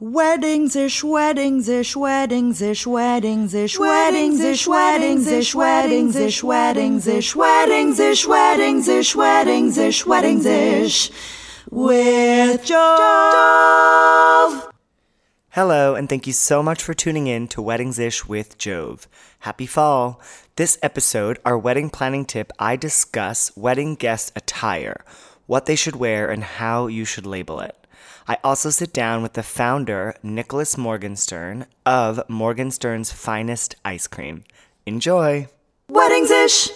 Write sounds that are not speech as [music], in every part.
Weddings ish, weddings ish, weddings ish, weddings ish, weddings ish, weddings ish, weddings ish, weddings ish, weddings ish, weddings ish, weddings ish, weddings ish, with Jove. Hello, and thank you so much for tuning in to Weddings Ish with Jove. Happy fall! This episode, our wedding planning tip, I discuss wedding guest attire, what they should wear, and how you should label it. I also sit down with the founder, Nicholas Morgenstern, of Morgenstern's Finest Ice Cream. Enjoy! Weddings ish.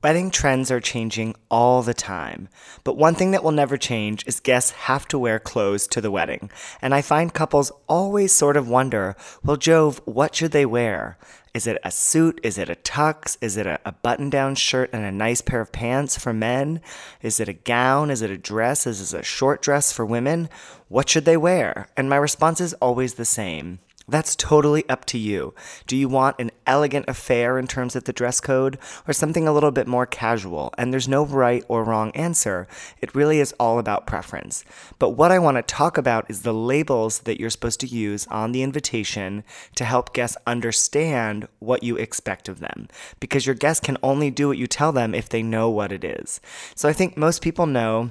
Wedding trends are changing all the time, but one thing that will never change is guests have to wear clothes to the wedding. And I find couples always sort of wonder, well, Jove, what should they wear? Is it a suit? Is it a tux? Is it a, a button down shirt and a nice pair of pants for men? Is it a gown? Is it a dress? Is it a short dress for women? What should they wear? And my response is always the same. That's totally up to you. Do you want an elegant affair in terms of the dress code or something a little bit more casual? And there's no right or wrong answer. It really is all about preference. But what I want to talk about is the labels that you're supposed to use on the invitation to help guests understand what you expect of them. Because your guests can only do what you tell them if they know what it is. So I think most people know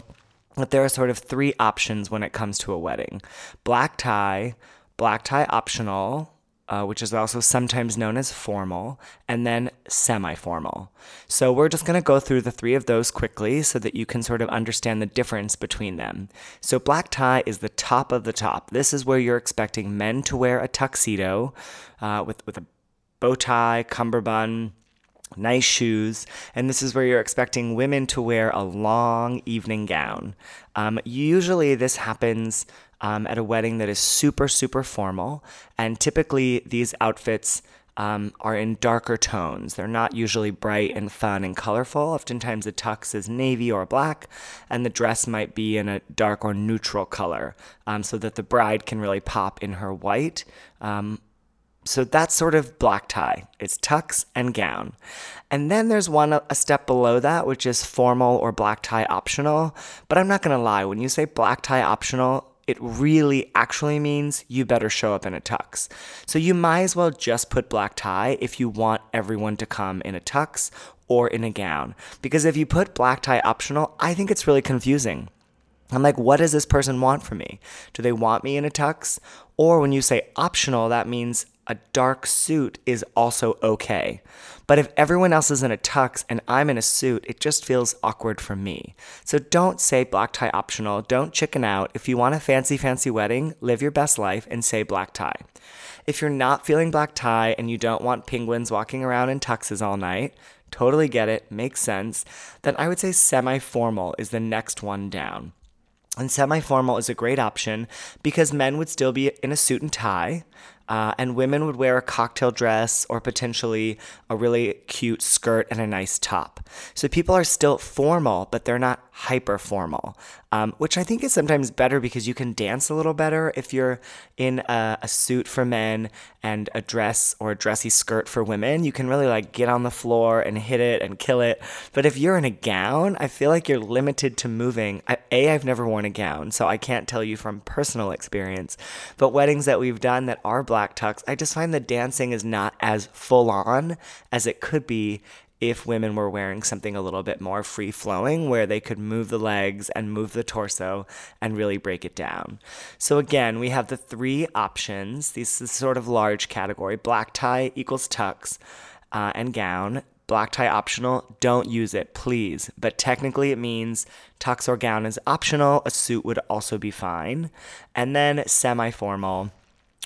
that there are sort of three options when it comes to a wedding black tie black tie optional, uh, which is also sometimes known as formal, and then semi formal. So we're just going to go through the three of those quickly so that you can sort of understand the difference between them. So black tie is the top of the top. This is where you're expecting men to wear a tuxedo uh, with, with a bow tie, cummerbund nice shoes, and this is where you're expecting women to wear a long evening gown. Um, usually, this happens um, at a wedding that is super, super formal, and typically these outfits. Um, are in darker tones. They're not usually bright and fun and colorful. Oftentimes, the tux is navy or black, and the dress might be in a dark or neutral color um, so that the bride can really pop in her white um, so that's sort of black tie. It's tux and gown. And then there's one a step below that, which is formal or black tie optional. But I'm not to lie, when you say black tie optional, it really actually means you better show up in a tux. So you might as well just put black tie if you want everyone to come in a tux or in a gown. Because if you put black tie optional, I think it's really confusing. I'm like, what does this person want from me? Do they want me in a tux? Or when you say optional, that means a dark suit is also okay. But if everyone else is in a tux and I'm in a suit, it just feels awkward for me. So don't say black tie optional. Don't chicken out. If you want a fancy, fancy wedding, live your best life and say black tie. If you're not feeling black tie and you don't want penguins walking around in tuxes all night, totally get it, makes sense, then I would say semi formal is the next one down. And semi formal is a great option because men would still be in a suit and tie. Uh, and women would wear a cocktail dress or potentially a really cute skirt and a nice top. So people are still formal, but they're not hyper formal, um, which I think is sometimes better because you can dance a little better if you're in a, a, suit for men and a dress or a dressy skirt for women. You can really like get on the floor and hit it and kill it. But if you're in a gown, I feel like you're limited to moving. I, a, I've never worn a gown, so I can't tell you from personal experience. But weddings that we've done that are black tux, I just find the dancing is not as full on as it could be if women were wearing something a little bit more free flowing, where they could move the legs and move the torso and really break it down. So, again, we have the three options. This is sort of large category black tie equals tux uh, and gown. Black tie optional, don't use it, please. But technically, it means tux or gown is optional. A suit would also be fine. And then semi formal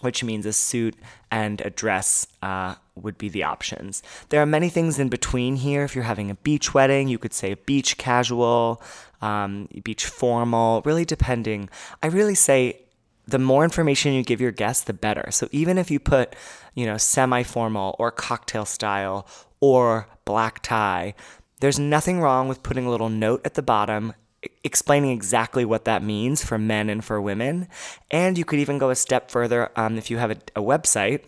which means a suit and a dress uh, would be the options. There are many things in between here. If you're having a beach wedding, you could say beach casual, um, beach formal, really depending. I really say the more information you give your guests, the better. So even if you put, you know, semi formal or cocktail style or black tie, there's nothing wrong with putting a little note at the bottom explaining exactly what that means for men and for women. And you could even go a step further um, if you have a, a website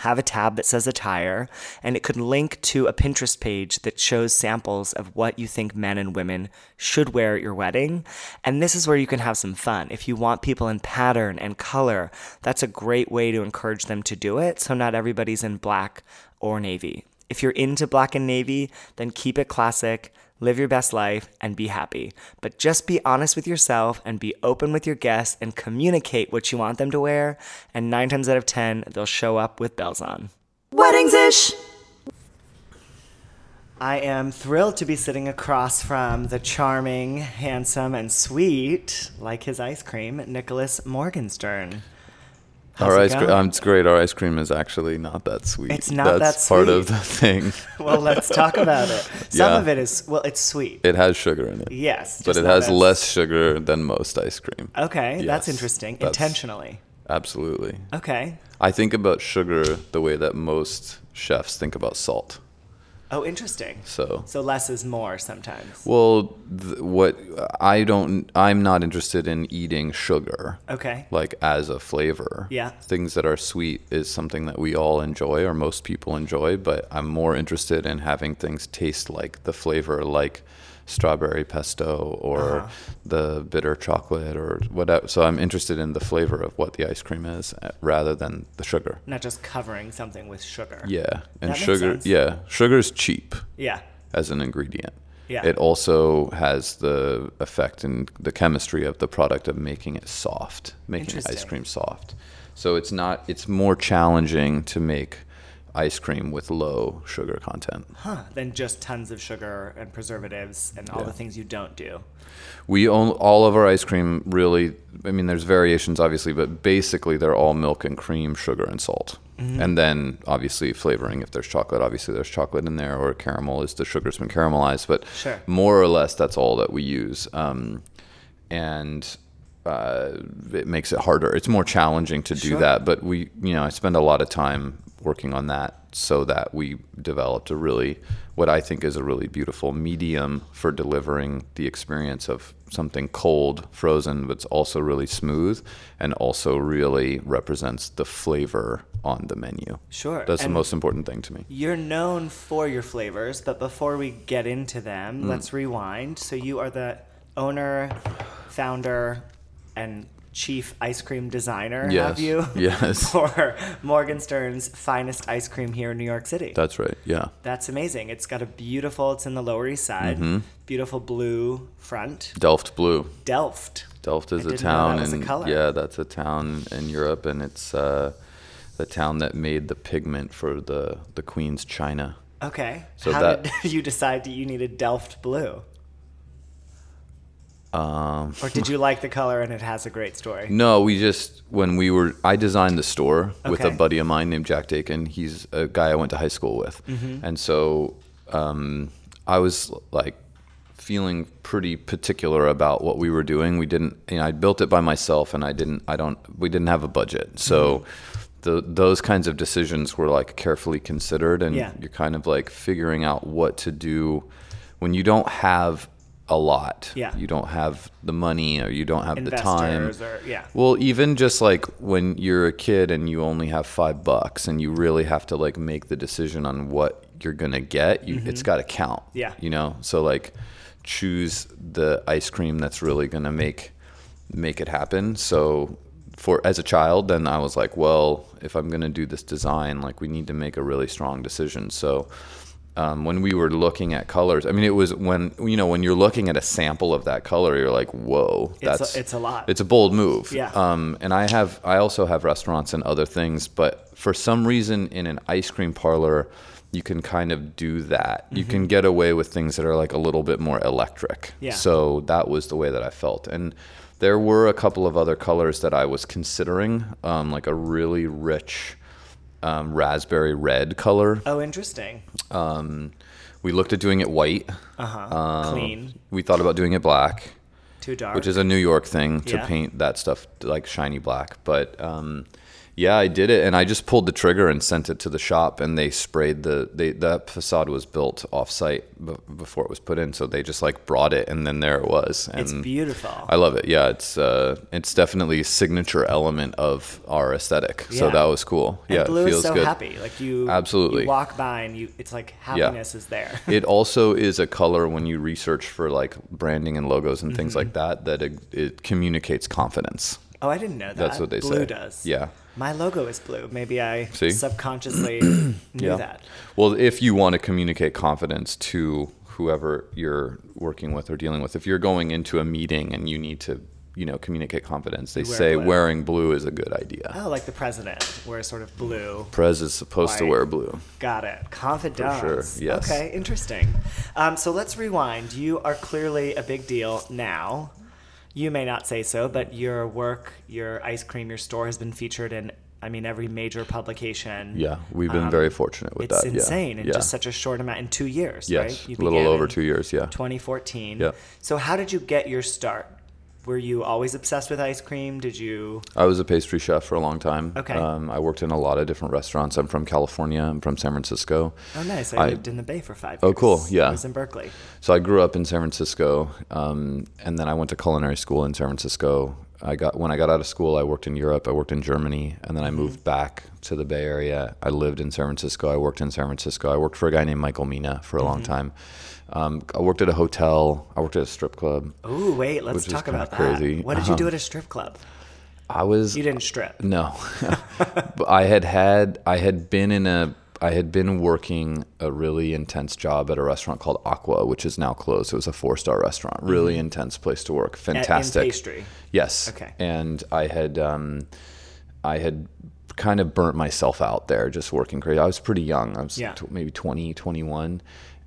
have a tab that says attire, and it could link to a Pinterest page that shows samples of what you think men and women should wear at your wedding. And this is where you can have some fun. If you want people in pattern and color, that's a great way to encourage them to do it. So not everybody's in black or navy. If you're into black and navy, then keep it classic live your best life, and be happy. But just be honest with yourself and be open with your guests and communicate what you want them to wear. And nine times out of 10, they'll show up with bells on. Weddings ish! I am thrilled to be sitting across from the charming, handsome, and sweet, like his ice cream, Nicholas Morgenstern. How's Our ice cream, um, it's great. Our ice cream is actually not that sweet. It's not That's that part of the thing. [laughs] well, let's talk about it. Some Yeah. of it is, well, it's sweet. It has sugar in it. yes. but it has less sugar than most ice cream. Okay, that's interesting. that's- Intentionally. Absolutely. Okay. I think about sugar the way that most chefs think about salt. Oh, interesting. So, So less is more sometimes. well, th- what I don't, I'm not interested in eating sugar. Okay. like as a flavor. Yeah. Things that are sweet is something that we all enjoy or most people enjoy, but I'm more interested in having things taste like the flavor like strawberry pesto or Uh-huh. the bitter chocolate or whatever. So I'm interested in the flavor of what the ice cream is uh, rather than the sugar. Not just covering something with sugar. Yeah. And makes sugar yeah, sugar's cheap Yeah. as an ingredient. Yeah. It also has the effect in the chemistry of the product of making it soft, making ice cream soft. So it's not it's more challenging to make ice cream with low sugar content. Huh. Then just tons of sugar and preservatives and all Yeah. the things you don't do. We own all of our ice cream really I mean there's variations obviously, but basically they're all milk and cream, sugar and salt. Mm-hmm. And then obviously flavoring if there's chocolate, obviously there's chocolate in there or caramel is the sugar's been caramelized, but Sure. more or less that's all that we use. Um, and uh, it makes it harder. It's more challenging to do Sure. that, but we, you know, I spend a lot of time working on that so that we developed a really, what I think is a really beautiful medium for delivering the experience of something cold, frozen, but it's also really smooth and also really represents the flavor on the menu. Sure. That's the most important thing to me. You're known for your flavors, but before we get into them, Mm. let's rewind. So you are the owner, founder, and chief ice cream designer, have you? [laughs] Yes. for Morgenstern's finest ice cream here in New York City. That's right. Yeah. That's amazing. It's got a beautiful, it's in the Lower East Side, Mm-hmm. beautiful blue front. Delft Blue. Delft. Delft is I a town that was a in color. yeah, that's a town in Europe, and it's uh, the town that made the pigment for the the Queen's china. Okay. So How that- did [laughs] you decide that you needed Delft blue? Um, Or did you like the color and it has a great story? [laughs] no, we just when we were I designed the store with a buddy of mine named Jack Dakin. He's a guy I went to high school with, Mm-hmm. and so um, I was like feeling pretty particular about what we were doing. We didn't, you know, I built it by myself, and I didn't, I don't, we didn't have a budget, so. The, those kinds of decisions were like carefully considered and Yeah. you're kind of like figuring out what to do when you don't have a lot Yeah. you don't have the money or you don't have the time Investors or yeah. well, even just like when you're a kid and you only have five bucks and you really have to like make the decision on what you're gonna get, you it's got to count. Mm-hmm. Yeah. You know, so like choose the ice cream that's really gonna make make it happen. So for as a child, then I was like, well, if I'm gonna do this design, like we need to make a really strong decision. So um, when we were looking at colors, I mean, it was when you know when you're looking at a sample of that color, you're like, "Whoa, It's a- that's it's a lot. It's a bold move." Yeah. Um, and I have, I also have restaurants and other things, but for some reason, in an ice cream parlor, you can kind of do that. You can get away with things that are like a little bit more electric. Mm-hmm. Yeah. So that was the way that I felt, and there were a couple of other colors that I was considering, um, like a really rich. Um, raspberry red color. Oh, interesting. Um, we looked at doing it white. Uh huh. Um, Clean. We thought about doing it black, Too dark. which is a New York thing to Yeah. paint that stuff like shiny black. But um, Yeah, I did it, and I just pulled the trigger and sent it to the shop, and they sprayed the. They, that facade was built off-site b- before it was put in, so they just like brought it, and then there it was. And It's beautiful. I love it. Yeah, it's uh, it's definitely a signature element of our aesthetic. Yeah. So that was cool. and yeah, blue it feels is so good. happy. Like you Absolutely. you walk by and you it's like happiness is there. [laughs] it also is a color when you research for like branding and logos and things Mm-hmm. like that that it, it communicates confidence. Oh, I didn't know that. That's what they blue say. does. Yeah. My logo is blue. Maybe I See? subconsciously [clears throat] knew Yeah. that. Well, if you want to communicate confidence to whoever you're working with or dealing with, if you're going into a meeting and you need to, you know, communicate confidence, they say blue. wearing blue is a good idea. Oh, like the president wears sort of blue. Prez is supposed to wear blue. Got it. Confidence. For sure, yes. Okay, interesting. Um, so let's rewind. You are clearly a big deal now. You may not say so, but your work, your ice cream, your store has been featured in, I mean, every major publication. Yeah, we've been Um, very fortunate with It's that. It's insane yeah. in yeah. just such a short amount in two years, yes, right? You a little over two years. Yeah. 2014. Yeah. So how did you get your start? Were you always obsessed with ice cream? Did you? I was a pastry chef for a long time. Okay. Um, I worked in a lot of different restaurants. I'm from California. I'm from San Francisco. Oh, nice. I, I- lived in the Bay for five Oh, years. cool. Yeah. I was in Berkeley. So I grew up in San Francisco, um, and then I went to culinary school in San Francisco. I got when I got out of school, I worked in Europe. I worked in Germany, and then I moved back to the Bay Area. I lived in San Francisco. I worked in San Francisco. I worked for a guy named Michael Mina for a long time. Um, I worked at a hotel. I worked at a strip club. Ooh, wait. Let's talk about that. crazy. What did you Um, do at a strip club? I was You didn't strip. No, [laughs] [laughs] but I had had I had been in a I had been working a really intense job at a restaurant called Aqua, which is now closed. It was a four star restaurant, really intense place to work. At- Fantastic. pastry. Yes. Okay. And I had um, I had kind of burnt myself out there just working crazy. I was pretty young. I was Yeah. tw- maybe 20, 21.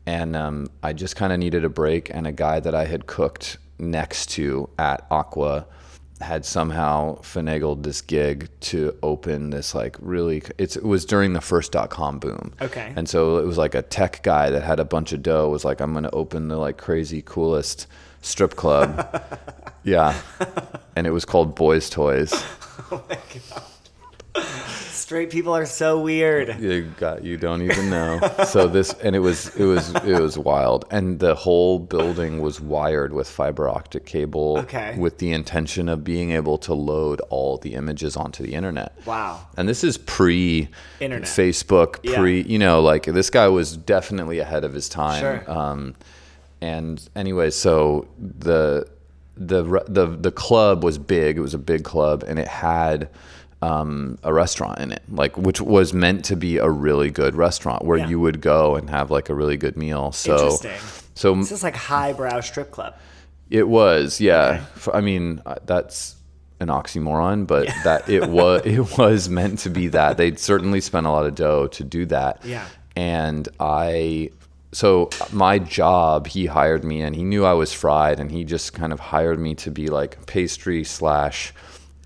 And um, I just kind of needed a break. And a guy that I had cooked next to at Aqua had somehow finagled this gig to open this like really it's, it was during the first dot com boom Okay. and so it was like a tech guy that had a bunch of dough was like i'm gonna open the like crazy coolest strip club [laughs] yeah and it was called boys toys [laughs] Straight people are so weird. you got you don't even know so this and it was it was it was wild and the whole building was wired with fiber optic cable Okay. with the intention of being able to load all the images onto the internet Wow. and this is pre Internet. Facebook, Yeah. pre, you know, like this guy was definitely ahead of his time. Sure. Um, and anyway, so the, the, the, the club was big. It was a big club and it had, um, a restaurant in it, like, which was meant to be a really good restaurant where Yeah. you would go and have like a really good meal. So, Interesting. so This is like highbrow strip club. it was, yeah. Okay. I mean, uh, that's an oxymoron, but that it was [laughs] it was meant to be that. They'd certainly spent a lot of dough to do that. Yeah. And I so my job, he hired me and he knew I was fried and he just kind of hired me to be like pastry slash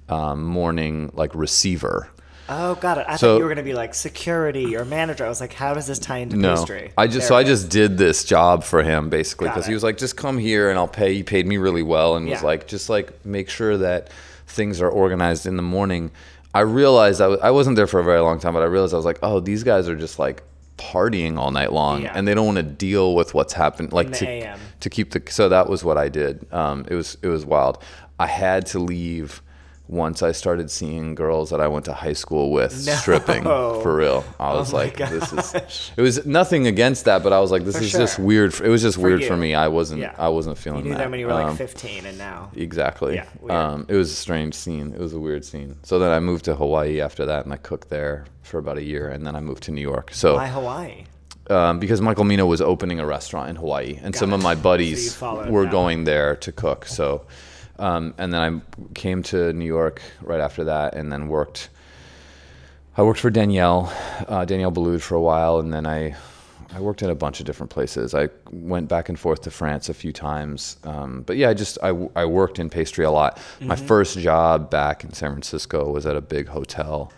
um, morning like receiver. Oh, got it. I So- thought you were going to be like security or manager. I was like, how does this tie into No, pastry? I just There so I just did this job for him basically because he was like, just come here and I'll pay. He paid me really well and was like, just like make sure that things are organized in the morning. I realized I w- I wasn't there for a very long time, but I realized I was like, oh, these guys are just like partying all night long Yeah. and they don't want to deal with what's happened like to AM. to keep the so that was what I did. Um, it was it was wild. I had to leave once I started seeing girls that I went to high school with No. stripping for real. I was my like, this is. It was nothing against that, but I was like, this For is just weird. For, it was just weird you. for me. I wasn't. Yeah. I wasn't feeling You knew that. them when you were like Um, 15, and now. Exactly. Yeah. Um, it was a strange scene. It was a weird scene. So then I moved to Hawaii after that, and I cooked there for about a year, and then I moved to New York. So Why Hawaii? um, because Michael Mina was opening a restaurant in Hawaii, and some of my buddies followed were that going there to cook. So, um, and then I came to New York right after that, and then worked. I worked for Daniel, uh, Daniel Boulud for a while, and then I, I worked in a bunch of different places. I went back and forth to France a few times, um, but yeah, I just I, I worked in pastry a lot. My first job back in San Francisco was at a big hotel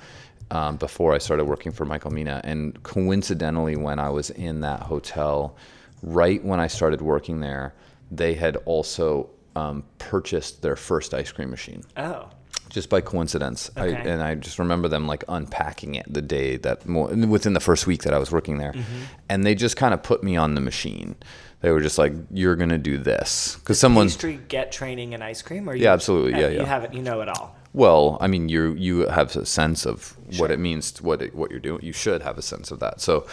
um, before I started working for Michael Mina. And coincidentally, when I was in that hotel, right when I started working there, they had also um, purchased their first ice cream machine. Oh, just by coincidence. I, Okay. and I just remember them like unpacking it the day that more within the first week that I was working there, Mm-hmm. and they just kind of put me on the machine. They were just like, "You're gonna do this," because someone. Pastry get training in ice cream, or you, Yeah, absolutely. Yeah, You yeah. have it. You know it all. Well, I mean, you you have a sense of what it means, to what it, what you're doing. You should have a sense of that. So,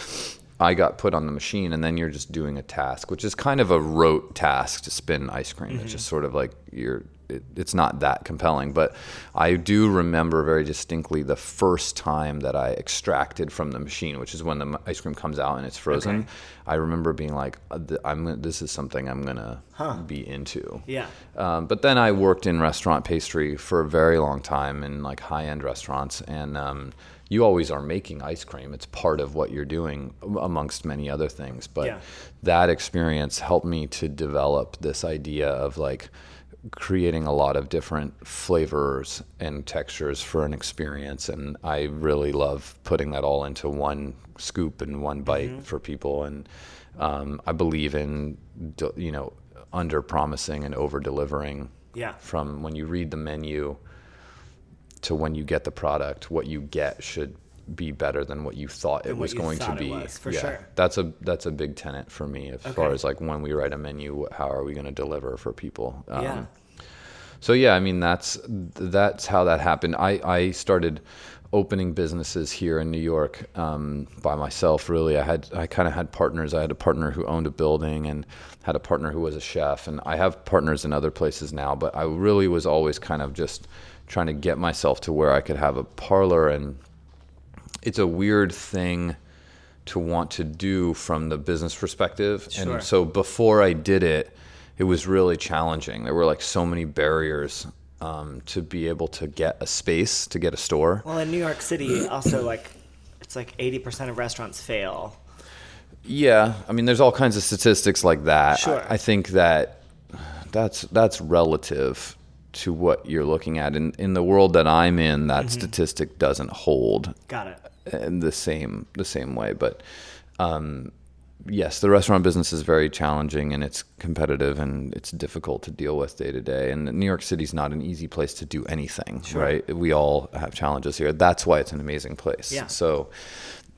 I got put on the machine, and then you're just doing a task, which is kind of a rote task to spin ice cream. It's just sort of like you're. It, it's not that compelling, but I do remember very distinctly the first time that I extracted from the machine, which is when the ice cream comes out and it's frozen. Okay. I remember being like, uh, "I'm. This is something I'm gonna be into." Yeah. Um, but then I worked in restaurant pastry for a very long time in like high end restaurants, and um, you always are making ice cream. It's part of what you're doing, amongst many other things. But Yeah. that experience helped me to develop this idea of like creating a lot of different flavors and textures for an experience and i really love putting that all into one scoop and one bite for people and um, i believe in you know under promising and over delivering Yeah. from when you read the menu to when you get the product what you get should be better than what you thought it was going to be was, for yeah sure. that's a that's a big tenet for me as far as like when we write a menu how are we going to deliver for people Um, yeah. so yeah, I mean that's that's how that happened. I, I started opening businesses here in New York um, by myself. Really, I had I kind of had partners. I had a partner who owned a building and had a partner who was a chef, and I have partners in other places now. But I really was always kind of just trying to get myself to where I could have a parlor, and it's a weird thing to want to do from the business perspective. Sure. And so before I did it, it was really challenging. There were like so many barriers um, to be able to get a space, to get a store. Well, in New York City, also like it's like eighty percent of restaurants fail. Yeah, I mean, there's all kinds of statistics like that. Sure. I, I think that that's that's relative to what you're looking at. In in the world that I'm in, that statistic doesn't hold Got it. in the same the same way. But um, yes, the restaurant business is very challenging and it's competitive and it's difficult to deal with day to day. And New York City's not an easy place to do anything, right? We all have challenges here. That's why it's an amazing place. Yeah. So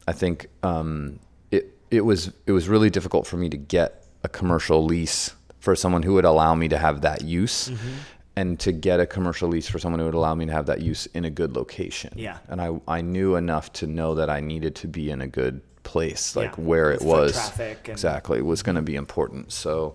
I think um, it it was it was really difficult for me to get a commercial lease for someone who would allow me to have that use. Mm-hmm. And to get a commercial lease for someone who would allow me to have that use in a good location. Yeah. And I, I knew enough to know that I needed to be in a good place, like Yeah, where it foot was traffic and- exactly was going to be important. So,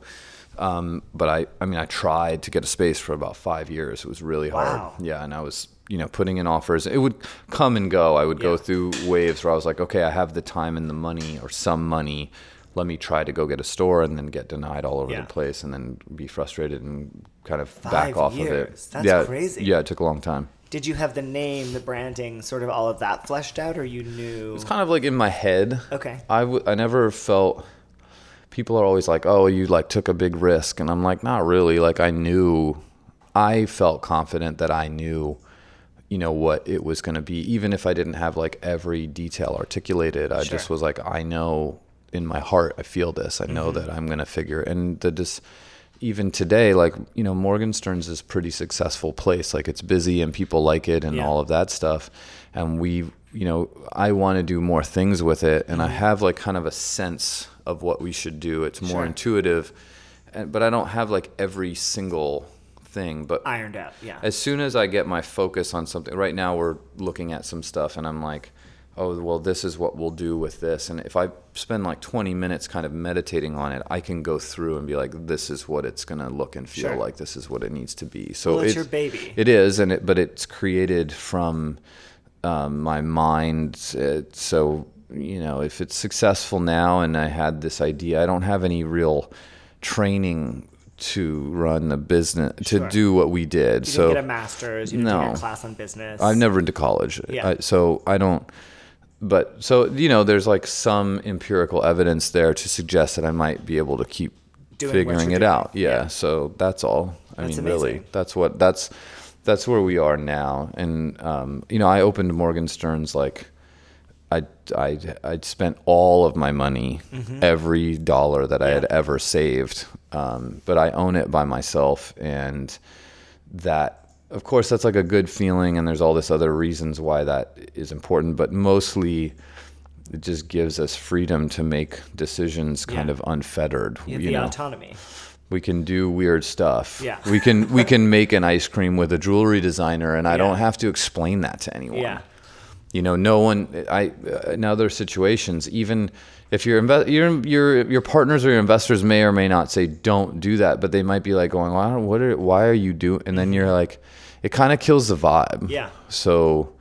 um, but I, I mean, I tried to get a space for about five years. It was really hard. Wow. Yeah, and I was, you know, putting in offers. It would come and go. I would go through waves where I was like, okay, I have the time and the money or some money. Let me try to go get a store and then get denied all over Yeah. the place and then be frustrated and kind of Five back off years. of it. That's yeah, crazy. Yeah, it took a long time. Did you have the name, the branding, sort of all of that fleshed out, or you knew? It's kind of like in my head. Okay. I, w- I never felt people are always like, "Oh, you like took a big risk." And I'm like, "Not really. Like I knew I felt confident that I knew you know what it was going to be even if I didn't have like every detail articulated. I just was like, I know in my heart I feel this. I know mm-hmm. that I'm going to figure and the dis- even today like, you know, Morgenstern's is pretty successful place. Like it's busy and people like it and Yeah. all of that stuff. And we, you know, I want to do more things with it and I mm-hmm. have like kind of a sense of what we should do. It's more Sure. intuitive. And, but I don't have like every single thing, but Ironed out, yeah. as soon as I get my focus on something, right now we're looking at some stuff and I'm like, oh, well, this is what we'll do with this. And if I spend like 20 minutes kind of meditating on it, I can go through and be like, this is what it's going to look and feel Sure. like. This is what it needs to be. So Well, it's your baby. It is, and it, but it's created from um, my mind. Uh, so, you know, if it's successful now and I had this idea, I don't have any real training to run a business Sure. to do what we did. You so get a master's. You No. a class on business. I've never been to college, Yeah. I, so I don't. But so you know, there's like some empirical evidence there to suggest that I might be able to keep Doing figuring it doing. out. Yeah, Yeah. So that's all. I That's mean, really, amazing. that's what that's that's where we are now. And um, you know, I opened Morgenstern's like. I I I'd spent all of my money, Mm-hmm. every dollar that I had ever saved, um, but I own it by myself, and that of course that's like a good feeling and there's all this other reasons why that is important but mostly it just gives us freedom to make decisions kind Yeah. of unfettered You have you the know autonomy. we can do weird stuff Yeah. we can we can make an ice cream with a jewelry designer and i Yeah. don't have to explain that to anyone Yeah. you know no one i in other situations even if your inve- your your your partners or your investors may or may not say don't do that but they might be like going why what are why are you doing and then you're like it kind of kills the vibe. Yeah. so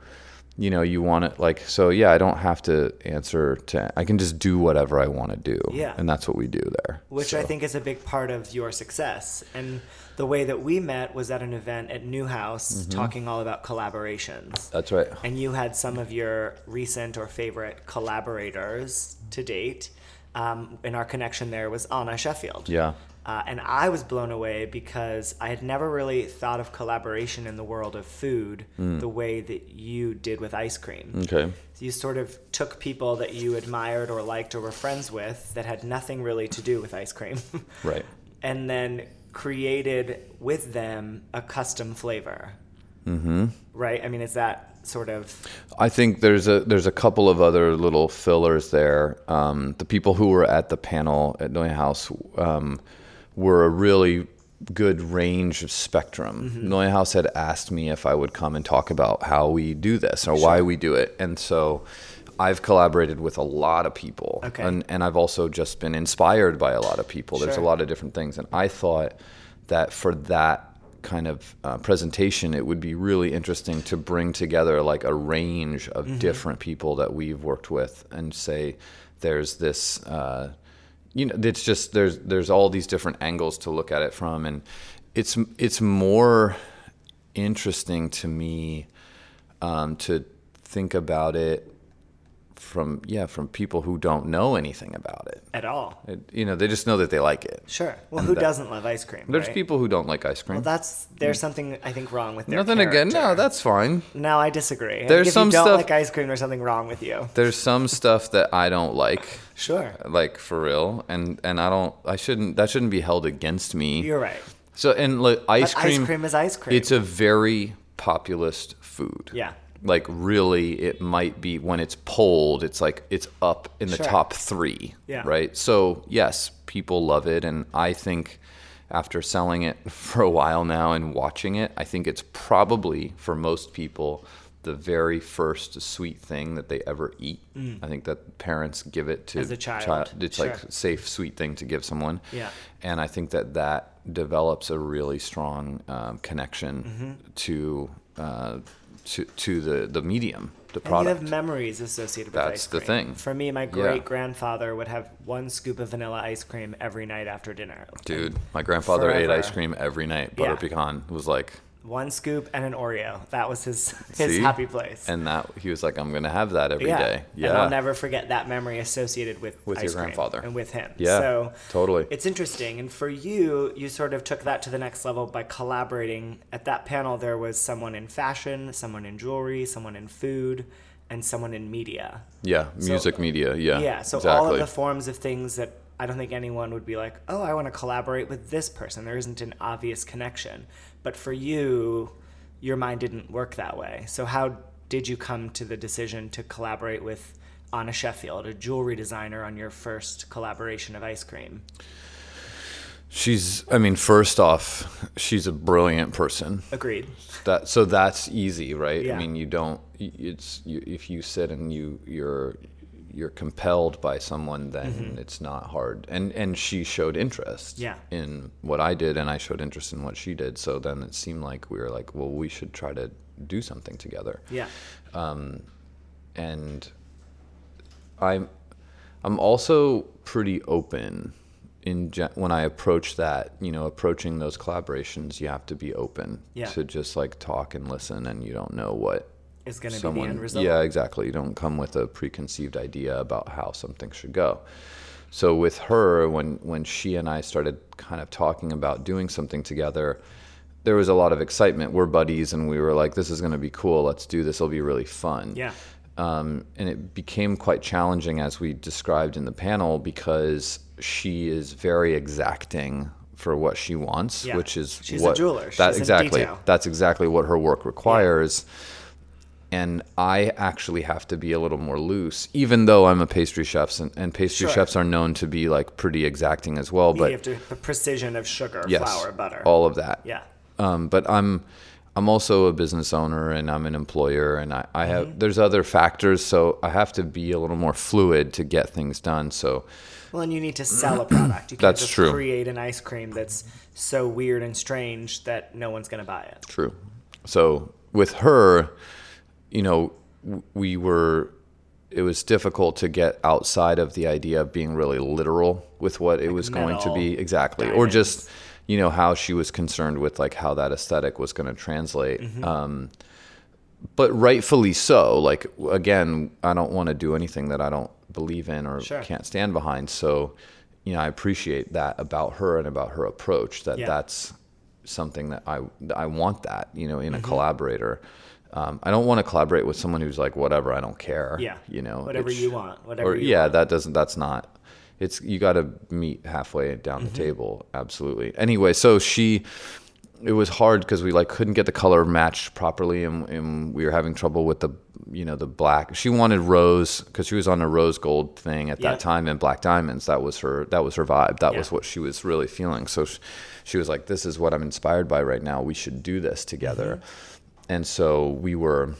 you know you want it like so yeah i don't have to answer to i can just do whatever i want to do Yeah. and that's what we do there which I think is a big part of your success. And the way that we met was at an event at NeueHouse Mm-hmm. talking all about collaborations. that's right And you had some of your recent or favorite collaborators to date. Um, and our connection there was Anna Sheffield. yeah Uh, and I was blown away because I had never really thought of collaboration in the world of food Mm. the way that you did with ice cream. okay You sort of took people that you admired or liked or were friends with that had nothing really to do with ice cream. right [laughs] and then created with them a custom flavor. Mm-hmm. Right? I mean, is that sort of. I think there's a there's a couple of other little fillers there. Um, the people who were at the panel at NeueHouse um, were a really good range of spectrum. Mm-hmm. NeueHouse had asked me if I would come and talk about how we do this or why we do it, and so I've collaborated with a lot of people, Okay. and and I've also just been inspired by a lot of people. There's a lot of different things, and I thought that for that kind of uh, presentation, it would be really interesting to bring together like a range of Mm-hmm. different people that we've worked with and say there's this. Uh, you know, it's just there's there's all these different angles to look at it from, and it's it's more interesting to me um, to think about it from yeah from people who don't know anything about it. At all. It- you know, they just know that they like it. Sure. Well, And who that- doesn't love ice cream? There's right? people who don't like ice cream. Well, that's there's mm. something I think wrong with their Nothing again. No, that's fine. No, I disagree. There's if some you don't stuff- like ice cream, there's something wrong with you. There's some stuff that I don't like, Sure. like for real, and and I don't. I shouldn't. That shouldn't be held against me. You're right. So and like ice But cream. ice cream is ice cream. It's a very populist food. Yeah. Like really, it might be when it's polled, it's like it's up in the Sure. top three. Yeah. Right. So yes, people love it, and I think after selling it [laughs] for a while now and watching it, I think it's probably for most people the very first sweet thing that they ever eat. I think that parents give it to Mm. As a child. It's Sure. like safe, sweet thing to give someone. Yeah. And I think that that develops a really strong um, connection Mm-hmm. to uh, to to the the medium, the And you have memories associated with That's ice the thing. For me, my great grandfather would have one scoop of vanilla ice cream every night after dinner. Dude, my grandfather ate Forever. ice cream every night. Butter Yeah. pecan was like, One scoop and an Oreo. That was his [laughs] his See? happy place. and that he was like, I'm gonna have that every day. yeah. And I'll never forget that memory associated with With your grandfather. and with him. Yeah, So totally. It's interesting. And for you, you sort of took that to the next level by collaborating. At that panel, there was someone in fashion, someone in jewelry, someone in food, and someone in media. yeah, So- music media. Yeah, Yeah. So exactly. all of the forms of things that I don't think anyone would be like, oh, I want to collaborate with this person. There isn't an obvious connection. But for you, your mind didn't work that way. So how did you come to the decision to collaborate with Anna Sheffield, a jewelry designer, on your first collaboration of ice cream? She's, I mean, first off, she's a brilliant person. Agreed. That so that's easy, right? Yeah. I mean, you don't. It's you, if you sit and you you're you're compelled by someone, then it's not hard. And and she showed interest. Mm-hmm. Yeah. In what I did, and I showed interest in what she did. So then it seemed like we were like, well, we should try to do something together. Yeah. Um, And I'm I'm also pretty open in gen- when I approach that, you know, approaching those collaborations, you have to be open Yeah. to just like talk and listen, and you don't know what It's going to be the someone. end result. Yeah, exactly. You don't come with a preconceived idea about how something should go. So with her, when when she and I started kind of talking about doing something together, there was a lot of excitement. We're buddies, and we were like, "This is going to be cool. Let's do this. It'll be really fun." Yeah. um, and it became quite challenging as we described in the panel because she is very exacting for what she wants, Yeah. which is She's a what jeweler. That She's exactly. That's exactly what her work requires. And I actually have to be a little more loose, even though I'm a pastry chef, and, and pastry Sure. chefs are known to be like pretty exacting as well. you But have to the precision of sugar, yes, flour, butter. all of that. yeah. Um, but I'm I'm also a business owner and I'm an employer and I, I have Mm-hmm. there's other factors so I have to be a little more fluid to get things done. So Well, and you need to sell a product. You [clears throat] can't That's just true. create an ice cream that's so weird and strange that no one's going to buy it. true. So with her, you know, we were it was difficult to get outside of the idea of being really literal with what it was going to be exactly or just you know how she was concerned with like how that aesthetic was going to translate Mm-hmm. um, but rightfully so like again i don't want to do anything that i don't believe in or Sure. can't stand behind so you know i appreciate that about her and about her approach that Yeah. that's something that i i want that you know in Mm-hmm. a collaborator um, I don't want to collaborate with someone who's like, whatever, I don't care. Yeah. You know, Whatever you want, whatever or you yeah, want. that doesn't. That's not. It's you got to meet halfway down Mm-hmm. the table. Absolutely. Anyway, so she, it was hard because we like couldn't get the color matched properly, and, and we were having trouble with the, you know, the black. She wanted rose because she was on a rose gold thing at Yeah. that time, and black diamonds. That was her. That was her vibe. That was what she was really feeling. So she, she was like, "This is what I'm inspired by right now. We should do this together." Mm-hmm. And so we were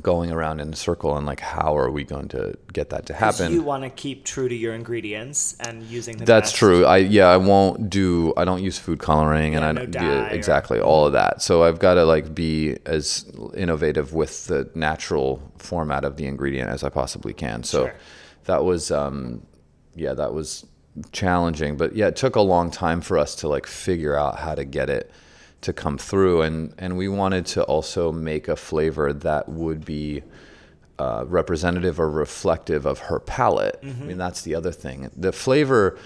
going around in a circle and like how are we going to get that to happen? You want to keep true to your ingredients and using the that's best- true. I yeah i won't do i don't use food coloring and i no yeah, or- exactly all of that. So i've got to like be as innovative with the natural format of the ingredient as i possibly can. So Sure. that was um yeah that was challenging but yeah it took a long time for us to like figure out how to get it to come through and and we wanted to also make a flavor that would be uh, representative or reflective of her palate. I Mm-hmm. mean, that's the other thing. The flavor,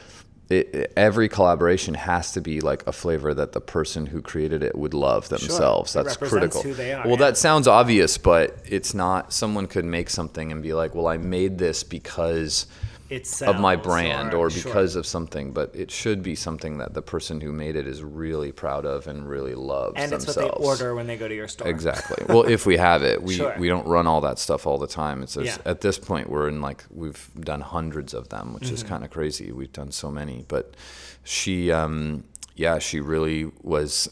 it, it- every collaboration has to be like a flavor that the person who created it would love themselves. It That's critical. are, well, yeah. that sounds obvious, but it's not. Someone could make something and be like, "Well, I made this because." Of my brand or, sure. because of something, but it should be something that the person who made it is really proud of and really loves and it's what they order when they go to your store. Exactly. Well, if we have it, we Sure. we don't run all that stuff all the time. It's Yeah. at this point we're in like we've done hundreds of them, which is Mm-hmm. kind of crazy. We've done so many, but she um yeah, she really was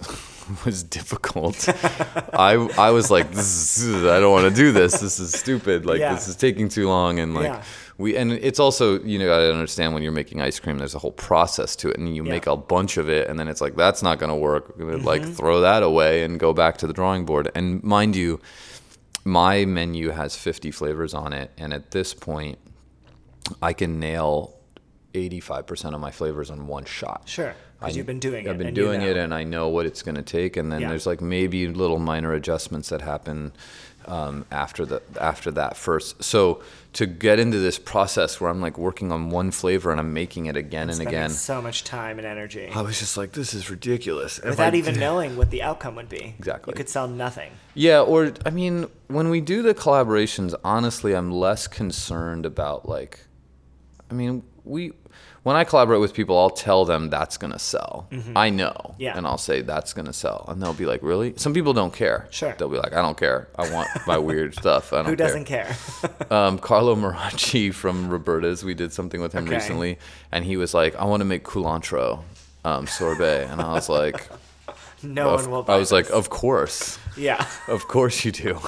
[laughs] was difficult. [laughs] I I was like this is, I don't want to do this. This is stupid. Like Yeah. this is taking too long and like Yeah. we and it's also you know gotta understand when you're making ice cream there's a whole process to it and you Yeah. make a bunch of it and then it's like that's not gonna work we're gonna Mm-hmm. like throw that away and go back to the drawing board and mind you my menu has 50 flavors on it and at this point i can nail 85% of my flavors on one shot Sure, because you've been doing it. I've been and you doing it and I know what it's going to take and then Yeah. there's like maybe little minor adjustments that happen um, after the after that first. So to get into this process where I'm like working on one flavor and I'm making it again and Spending again, so much time and energy I was just like, this is ridiculous. Without I even [laughs] knowing what the outcome would be. Exactly. You could sell nothing. Yeah, or I mean, when we do the collaborations, honestly, I'm less concerned about like, I mean, we when I collaborate with people, I'll tell them that's gonna sell. I know, Mm-hmm. Yeah. and I'll say that's gonna sell, and they'll be like, really? Some people don't care. Sure. they'll be like, I don't care. I want my [laughs] weird stuff. I don't Who doesn't care? [laughs] Um, Carlo Mirarchi from Roberta's, we did something with him Okay. recently, and he was like, I want to make culantro um, sorbet, and I was like, [laughs] no of- one will buy I was like, of course. yeah. Of course you do.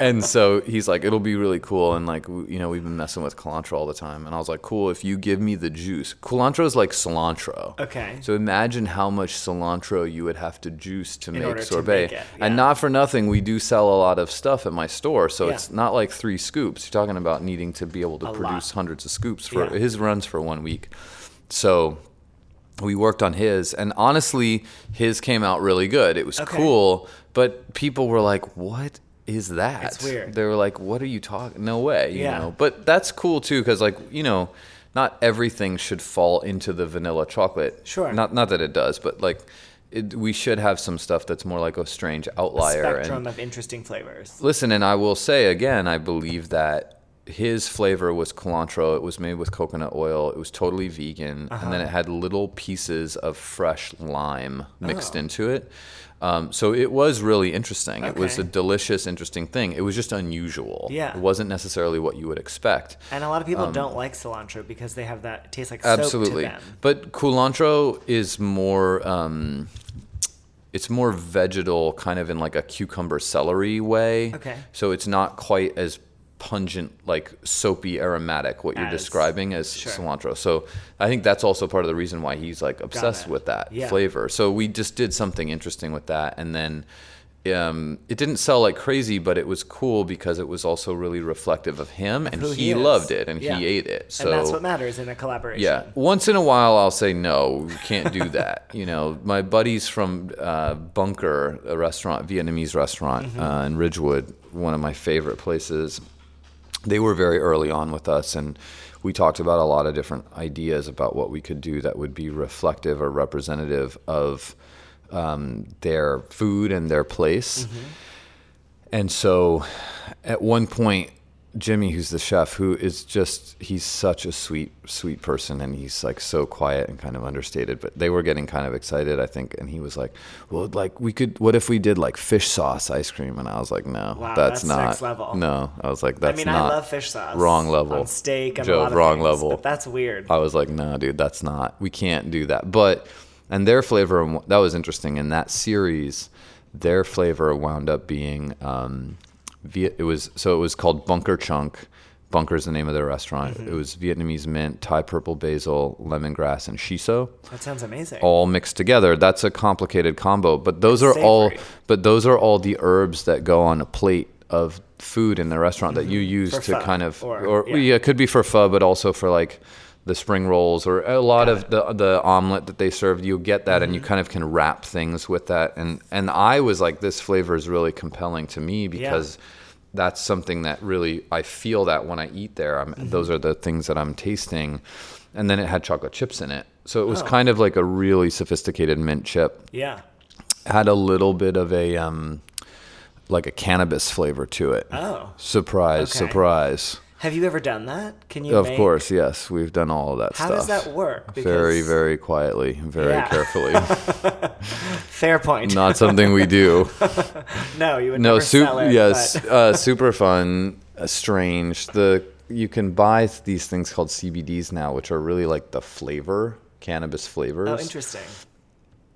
And so he's like, it'll be really cool. And like, you know, we've been messing with cilantro all the time. And I was like, cool, if you give me the juice. Cilantro is like cilantro. Okay. So imagine how much cilantro you would have to juice to make order to sorbet. make it, yeah. And not for nothing, we do sell a lot of stuff at my store. So Yeah. it's not like three scoops. You're talking about needing to be able to A produce lot. hundreds of scoops for Yeah. his runs for one week. So we worked on his and honestly his came out really good it was Okay. cool but people were like what is that It's weird. they were like what are you talking no way you Yeah. know but that's cool too because like you know not everything should fall into the vanilla chocolate Sure. not not that it does but like it, we should have some stuff that's more like a strange outlier Spectrum and of interesting flavors. listen and i will say again i believe that his flavor was cilantro. It was made with coconut oil. It was totally vegan, and then uh-huh. it had little pieces of fresh lime mixed Oh. into it. Um, so it was really interesting. It was a delicious, interesting thing. It was just unusual. Yeah. It wasn't necessarily what you would expect. And a lot of people don't like cilantro because they have that it tastes like soap Um, Absolutely. to them. But culantro is more um, it's more vegetal kind of in like a cucumber celery way. Okay. So it's not quite as pungent like soapy aromatic what you're As- describing as sure. cilantro. So I think that's also part of the reason why he's like obsessed it. with that Yeah. flavor. So we just did something interesting with that and then um, it didn't sell like crazy, but it was cool because it was also really reflective of him, and he, he loved it, and Yeah. he ate it. So and that's what matters in a collaboration. yeah. Once in a while, I'll say no. We can't do [laughs] that. you know, my buddies from uh, Bunker, a restaurant, Vietnamese restaurant Mm-hmm. uh, in Ridgewood, one of my favorite places. They were very early on with us, and we talked about a lot of different ideas about what we could do that would be reflective or representative of um, their food and their place. And so at one point, Jimmy, who's the chef, who is just, he's such a sweet, sweet person. And he's like so quiet and kind of understated, but they were getting kind of excited, I think. And he was like, well, like we could, what if we did like fish sauce ice cream? And I was like, no, Wow, that's, that's not, next level. no. I was like, I that's mean, not I love fish sauce. wrong level. On steak and Joe, a lot of wrong things, level. But that's weird. I was like, no, dude, that's not. We can't do that. But and their flavor that was interesting in that series. Their flavor wound up being um, Viet, it was so it was called Bunker Chunk. Bunker is the name of their restaurant. Mm-hmm. It was Vietnamese mint, Thai purple basil, lemongrass, and shiso that sounds amazing. all mixed together. That's a complicated combo, but those are all but those are all the herbs that go on a plate of food in the restaurant that you use Mm-hmm. For to pho, kind of or- or, yeah. yeah. it could be for pho, but also for like the spring rolls or a lot of the the omelet that they serve. You get that, and you Mm-hmm. kind of can wrap things with that. And and I was like, this flavor is really compelling to me because. That's something that really I feel that when I eat there. I'm, Mm-hmm. Those are the things that I'm tasting, and then it had chocolate chips in it, so it was Oh. kind of like a really sophisticated mint chip yeah. had a little bit of a um like a cannabis flavor to it. Oh. Surprise, Okay. surprise. Have you ever done that? Can you? Of make- course, yes. We've done all of that How stuff. does that work? very, Because- very quietly, very Yeah. carefully. [laughs] Fair point. Not something we do. [laughs] no, you would no, never su- sell it. yes, but- uh, super fun, uh, strange. The you can buy these things called CBDs now, which are really like the flavor, cannabis flavors. oh, interesting.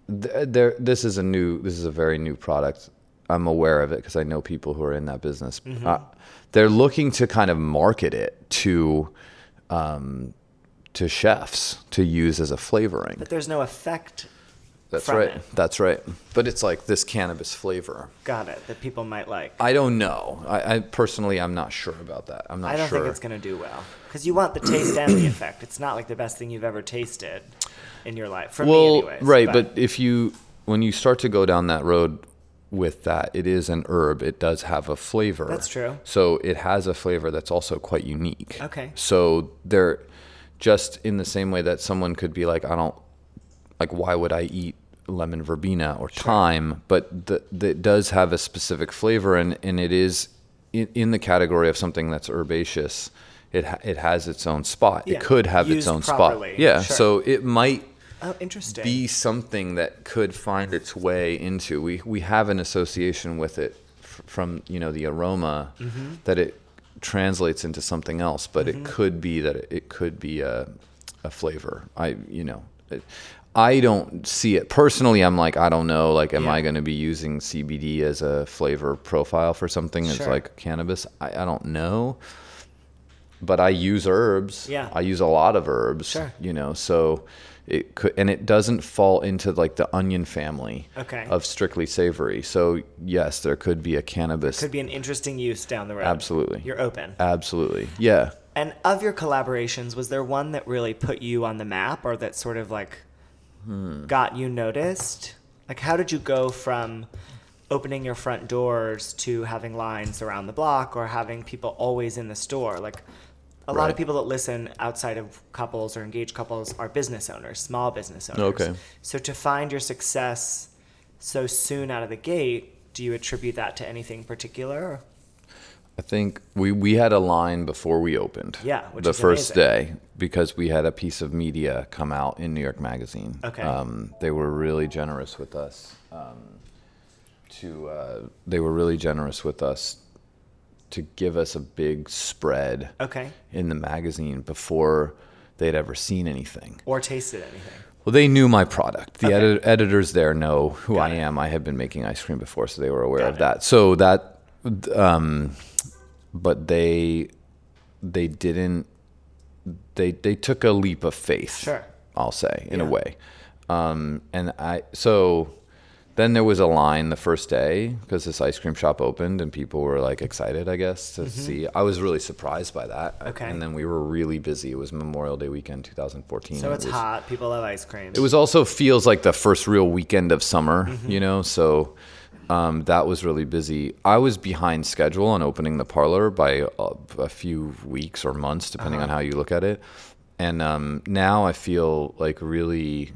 there this is a new this is a very new product i'm aware of it because i know people who are in that business Mm-hmm. uh, they're looking to kind of market it to um, to chefs to use as a flavoring But there's no effect. that's right it. that's right but it's like this cannabis flavor Got it. That people might like. i don't know i, I personally i'm not sure about that i'm not sure. I don't sure think it's going to do well because you want the taste and the effect. It's not like the best thing you've ever tasted in your life. For well me, anyways. right but if you when you start to go down that road with that it is an herb. It does have a flavor. That's true. so it has a flavor that's also quite unique. Okay. so they're just in the same way that someone could be like i don't like why would i eat lemon verbena or thyme? But the, the, it does have a specific flavor and, and it is in, in the category of something that's herbaceous it, ha- it has its own spot. Yeah, it could have its own properly, spot yeah. Sure. so it might oh, interesting. be something that could find its way into. We we have an association with it f- from you know the aroma Mm-hmm. that it translates into something else, but it could be that it, it could be a a flavor. I you know. It, I don't see it personally. I'm like, I don't know. Like, am Yeah. I going to be using CBD as a flavor profile for something that's Sure. like cannabis? I, I don't know. But I use herbs. Yeah. I use a lot of herbs. Sure. You know, so it could, and it doesn't fall into like the onion family Okay. of strictly savory. So yes, there could be a cannabis. Could be an interesting use down the road. Absolutely. You're open. Absolutely. Yeah. And of your collaborations, was there one that really put you on the map or that sort of like Hmm. got you noticed? Like, how did you go from opening your front doors to having lines around the block or having people always in the store? Like, a lot of people that listen outside of couples or engaged couples are business owners, small business owners. Okay. So to find your success so soon out of the gate, do you attribute that to anything particular? I think we we had a line before we opened. Yeah, which the first amazing. day because we had a piece of media come out in New York Magazine. Okay. Um, they were really generous with us. Um, to uh, they were really generous with us to give us a big spread Okay. in the magazine before they'd ever seen anything. Or tasted anything. Well, they knew my product. The Okay. edit- editors there know who Got I it. am. I had been making ice cream before, so they were aware Got of it. that. So that, um, but they, they didn't. They they took a leap of faith. Sure. I'll say in a way, um, and I so. Then there was a line the first day because this ice cream shop opened and people were like excited, I guess, to see. I was really surprised by that. Mm-hmm. Okay. And then we were really busy. It was Memorial Day weekend, 2014. So It it's was- hot. People love ice cream. it was also feels like the first real weekend of summer, Mm-hmm. you know. So um, that was really busy. I was behind schedule on opening the parlor by a, a few weeks or months, depending Uh-huh. on how you look at it. And um, now I feel like really,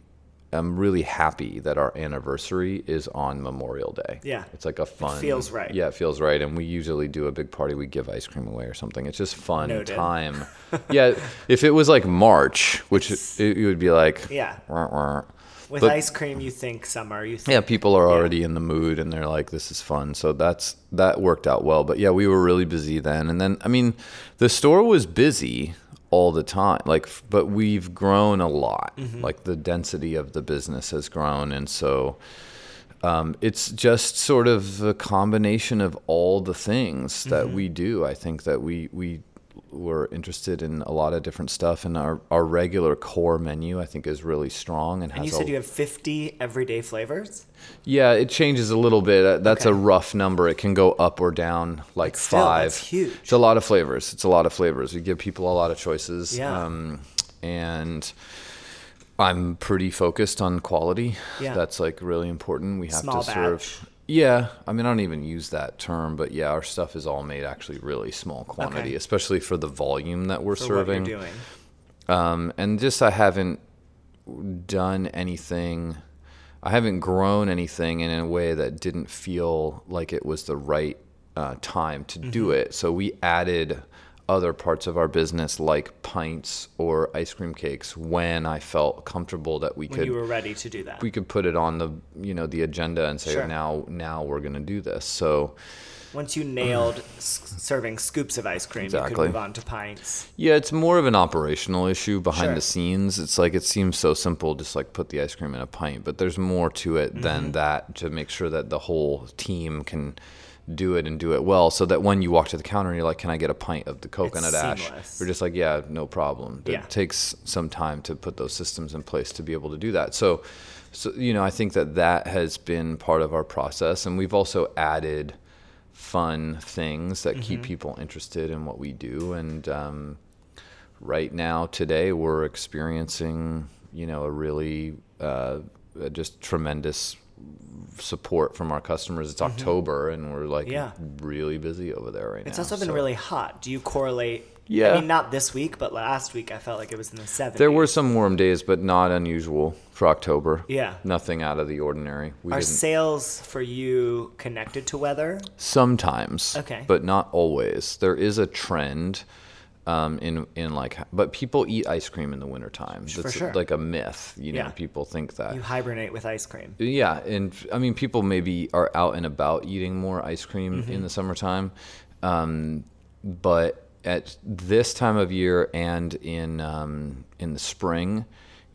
I'm really happy that our anniversary is on Memorial Day. Yeah. it's like a fun. It feels right. Yeah, it feels right. And we usually do a big party. We give ice cream away or something. It's just fun Noted. time. [laughs] yeah, if it was like March, which it, it would be like Yeah. "Wah, wah." With But- ice cream, you think summer. You think yeah, people are already in the mood and they're like, "This is fun." So that's that worked out well. But yeah, we were really busy then. And then, I mean, the store was busy all the time. Like, but we've grown a lot. Like the density of the business has grown, and so um, it's just sort of a combination of all the things that we do. I think that we we were interested in a lot of different stuff, and our our regular core menu I think is really strong and, And has you said you have 50 everyday flavors? yeah, it changes a little bit. Uh, That's a rough number. It can go up or down like still, five. that's huge. It's a lot of flavors. It's a lot of flavors. We give people a lot of choices. Yeah. Um, and I'm pretty focused on quality. Yeah. That's like really important. We have Small to serve. Yeah, I mean, I don't even use that term, but yeah, our stuff is all made actually really small quantity, Okay. especially for the volume that we're For serving what you're doing. um, and just I haven't done anything. I haven't grown anything in a way that didn't feel like it was the right uh, time to do Mm-hmm. it. So we added other parts of our business like pints or ice cream cakes when I felt comfortable that we When could you were ready to do that. we could put it on the you know the agenda and say Sure. now now we're going to do this. So Once you nailed s- serving scoops of ice cream, you Exactly. could move on to pints. Yeah, it's more of an operational issue behind Sure. the scenes. It's like it seems so simple, just like put the ice cream in a pint, but there's more to it Mm-hmm. than that to make sure that the whole team can do it and do it well so that when you walk to the counter and you're like, Can I get a pint of the coconut ash? You're just like, Yeah, no problem. It Yeah. takes some time to put those systems in place to be able to do that. So, so you know, I think that that has been part of our process, and we've also added fun things that keep people interested in what we do. And um, right now, today, we're experiencing, you know, a really uh, just tremendous support from our customers. It's October, and we're like Mm-hmm. Yeah. really busy over there right It's now. It's also been so- really hot. Do you correlate? Yeah. I mean, not this week, but last week I felt like it was in the 70s. There were some warm days, but not unusual for October. Yeah. Nothing out of the ordinary. We Are didn't. sales for you connected to weather? Sometimes, Okay. but not always. There is a trend um, in in like, but people eat ice cream in the wintertime. For sure. like a myth. You know, Yeah. people think that. You hibernate with ice cream. Yeah, and I mean, people maybe are out and about eating more ice cream Mm-hmm. in the summertime, um, but at this time of year and in um, in the spring,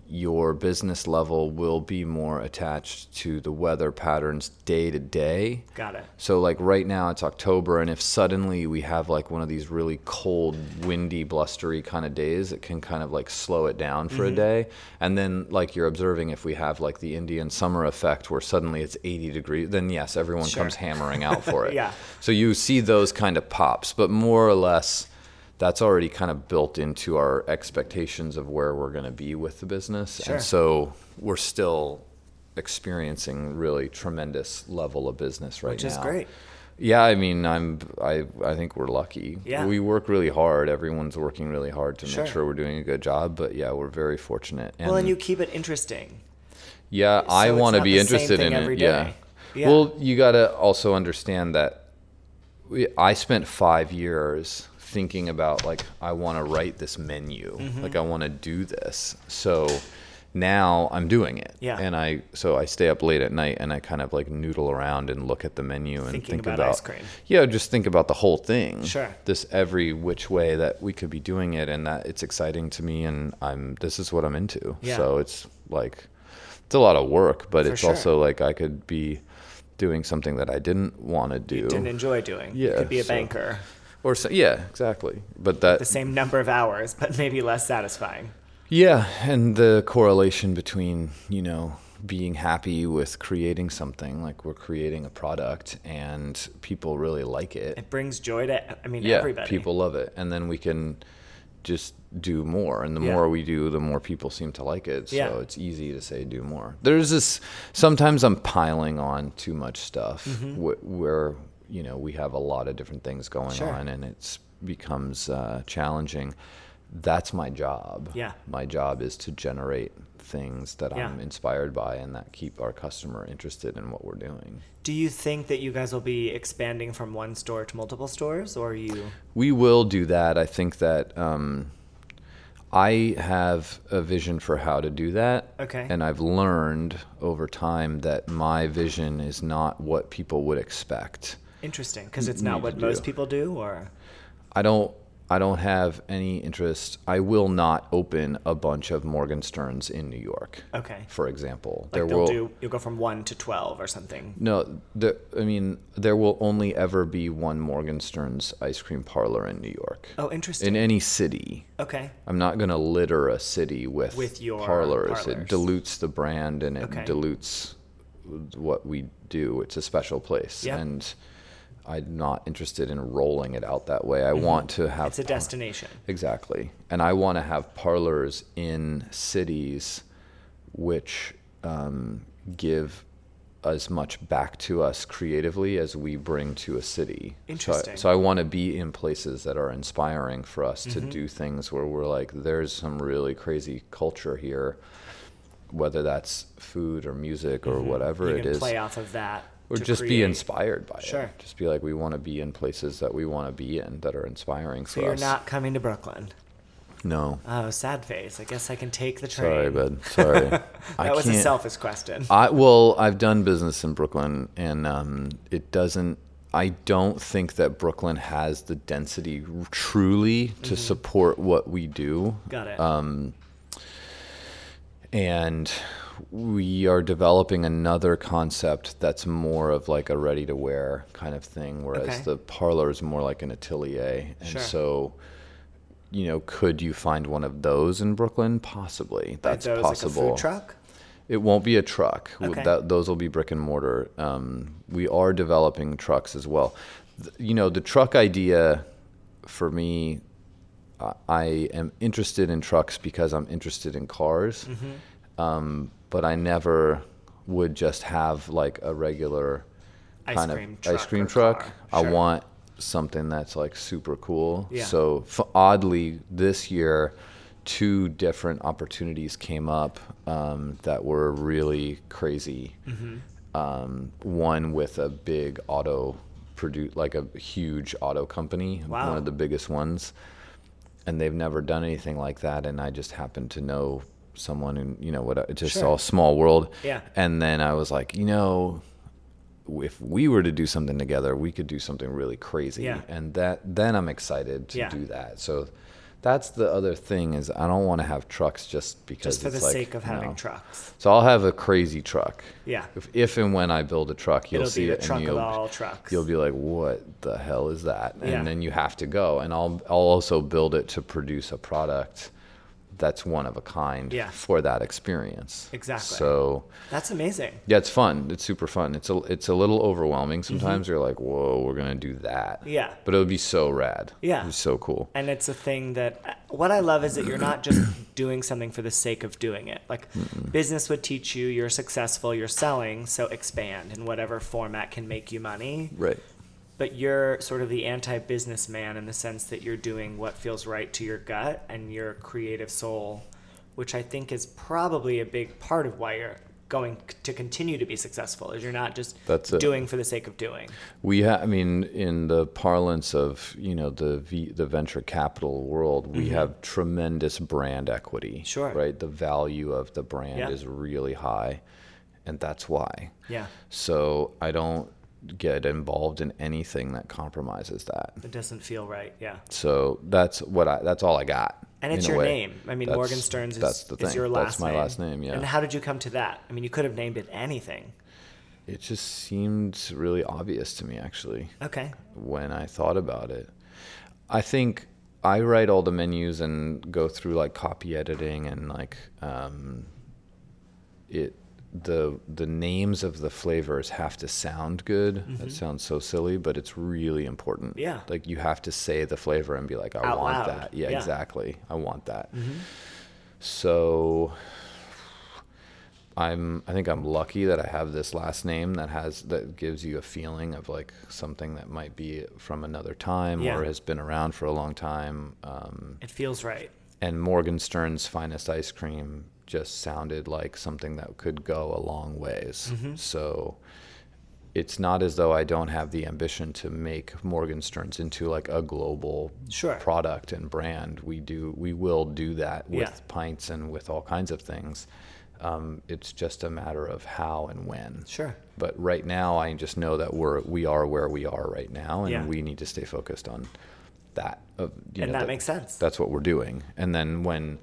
your business level will be more attached to the weather patterns day to day. Got it. So like right now it's October and if suddenly we have like one of these really cold, windy, blustery kind of days, it can kind of like slow it down for a mm-hmm. day. And then like you're observing if we have like the Indian summer effect where suddenly it's 80 degrees, then yes, everyone Sure. comes hammering out for [laughs] it. Yeah. So you see those kind of pops, but more or less that's already kind of built into our expectations of where we're going to be with the business. Sure. And so we're still experiencing really tremendous level of business right Which now. is great. Yeah, I mean, I'm I I think we're lucky. Yeah. We work really hard. Everyone's working really hard to Sure. make sure we're doing a good job, but yeah, we're very fortunate. And well, and you keep it interesting. yeah, I so it's want to be interested in it. Yeah. Yeah. Well, you got to also understand that we, I spent five years thinking about like I want to write this menu, Mm-hmm. like I want to do this. So now I'm doing it. Yeah. And I so I stay up late at night and I kind of like noodle around and look at the menu and Thinking think about about ice cream. Yeah, just think about the whole thing. Sure. This every which way that we could be doing it, and that it's exciting to me, and I'm this is what I'm into. Yeah. So it's like it's a lot of work, but For it's sure. also like I could be doing something that I didn't want to do. Didn't enjoy doing. You Yeah, could be a so- banker. Or so, yeah, exactly. But that The same number of hours, but maybe less satisfying. yeah, and the correlation between you know being happy with creating something like we're creating a product and people really like it. It brings joy to, I mean, yeah, everybody. people love it, and then we can just do more, and the Yeah. more we do, the more people seem to like it. So Yeah. it's easy to say do more. There's this. Sometimes I'm piling on too much stuff, mm-hmm. wh- where you know we have a lot of different things going Sure. on, and it's becomes uh, challenging. That's my job. Yeah. My job is to generate things that Yeah. I'm inspired by and that keep our customer interested in what we're doing. Do you think that you guys will be expanding from one store to multiple stores, or you? We will do that. I think that um, I have a vision for how to do that. Okay. And I've learned over time that my vision is not what people would expect. Interesting, because it's not what most do. people do, or I don't. I don't have any interest. I will not open a bunch of Morgensterns in New York. okay, For example, like they'll do. You'll go from one to twelve or something. No, the, I mean, there will only ever be one Morgenstern's ice cream parlor in New York. Oh, interesting. In any city. okay, I'm not going to litter a city with, With your parlors. parlors. It dilutes the brand and it Okay. dilutes what we do. It's a special place. Yeah. And I'm not interested in rolling it out that way. I want to have Mm-hmm. it's a par- destination. Exactly. And I want to have parlors in cities which um, give as much back to us creatively as we bring to a city. Interesting. So I, so I want to be in places that are inspiring for us to Mm-hmm. do things where we're like, there's some really crazy culture here, whether that's food or music or whatever Mm-hmm. You it is play off of that. Or just be inspired by Sure. it. Just be like, we want to be in places that we want to be in that are inspiring So you're us. not coming to Brooklyn. no. Oh, sad face. I guess I can take the train. Sorry, bud. Sorry. [laughs] I That was a can't- selfish question. I well, I've done business in Brooklyn, and um, it doesn't. I don't think that Brooklyn has the density truly to Mm-hmm. support what we do. Got it. Um, and we are developing another concept that's more of like a ready to wear kind of thing whereas Okay. the parlor is more like an atelier and Sure. so you know could you find one of those in brooklyn possibly that's those, possible Like a food truck. it won't be a truck. Okay. That, those will be brick and mortar. Um, we are developing trucks as well. Th- you know, the truck idea for me, I- I am interested in trucks because I'm interested in cars. Mm-hmm. Um, but I never would just have like a regular Ice kind cream of truck ice cream truck. car. I want something that's like super cool. Yeah. So f- oddly, this year, two different opportunities came up um, that were really crazy. Mm-hmm. Um, one with a big auto produce, like a huge auto company, Wow. one of the biggest ones, and they've never done anything like that. And I just happened to know someone who, you know, what it's just Sure. all small world. Yeah. And then I was like, you know, if we were to do something together, we could do something really crazy. Yeah. And that then I'm excited to Yeah. do that. So that's the other thing is I don't want to have trucks just because Just for the like, sake of having no. trucks. So I'll have a crazy truck. Yeah. If, if and when I build a truck, you'll It'll see it truck and of you'll all trucks. you'll be like, "What the hell is that?" And Yeah. then you have to go. And I'll I'll also build it to produce a product that's one of a kind Yeah. for that experience. Exactly. So That's amazing. yeah, it's fun. It's super fun. It's a it's a little overwhelming sometimes. You're like, "Whoa, we're gonna do that." Mm-hmm. Yeah. But it would be so rad. Yeah. It'd be so cool. And it's a thing that what I love is that you're not just [coughs] doing something for the sake of doing it. Like business would teach you you're successful, you're selling, so expand in whatever format can make you money. Right. But you're sort of the anti businessman in the sense that you're doing what feels right to your gut and your creative soul, which I think is probably a big part of why you're going to continue to be successful. Is you're not just That's it. doing for the sake of doing. We ha- I mean, in the parlance of you know the v- the venture capital world, we have tremendous brand equity. Mm-hmm. Sure. Right. The value of the brand Yeah. is really high, and that's why. Yeah, So I don't get involved in anything that compromises that. it doesn't feel right. Yeah. So that's what I. That's all I got. And it's your way. name. I mean, That's- Morgenstern's is, that's the is thing. your last That's my name. last name. Yeah. And how did you come to that? I mean, you could have named it anything. it just seemed really obvious to me, actually. Okay. when I thought about it. I think I write all the menus and go through like copy editing and like um, it the the names of the flavors have to sound good. That sounds so silly, but it's really important. Mm-hmm. Yeah. Like you have to say the flavor and be like, I Out want loud. that. Yeah, Yeah. Mm-hmm. exactly. I want that. So I'm I think I'm lucky that I have this last name that has that gives you a feeling of like something that might be from another time Yeah. or has been around for a long time. Um, It feels right. and Morgenstern's finest ice cream just sounded like something that could go a long ways. Mm-hmm. So it's not as though I don't have the ambition to make Morgenstern's into like a global Sure. product and brand. We do we will do that with Yeah. pints and with all kinds of things. Um, it's just a matter of how and when. Sure. But right now, I just know that we're we are where we are right now, and Yeah. we need to stay focused on that. You And know, that makes sense. That's what we're doing. And then when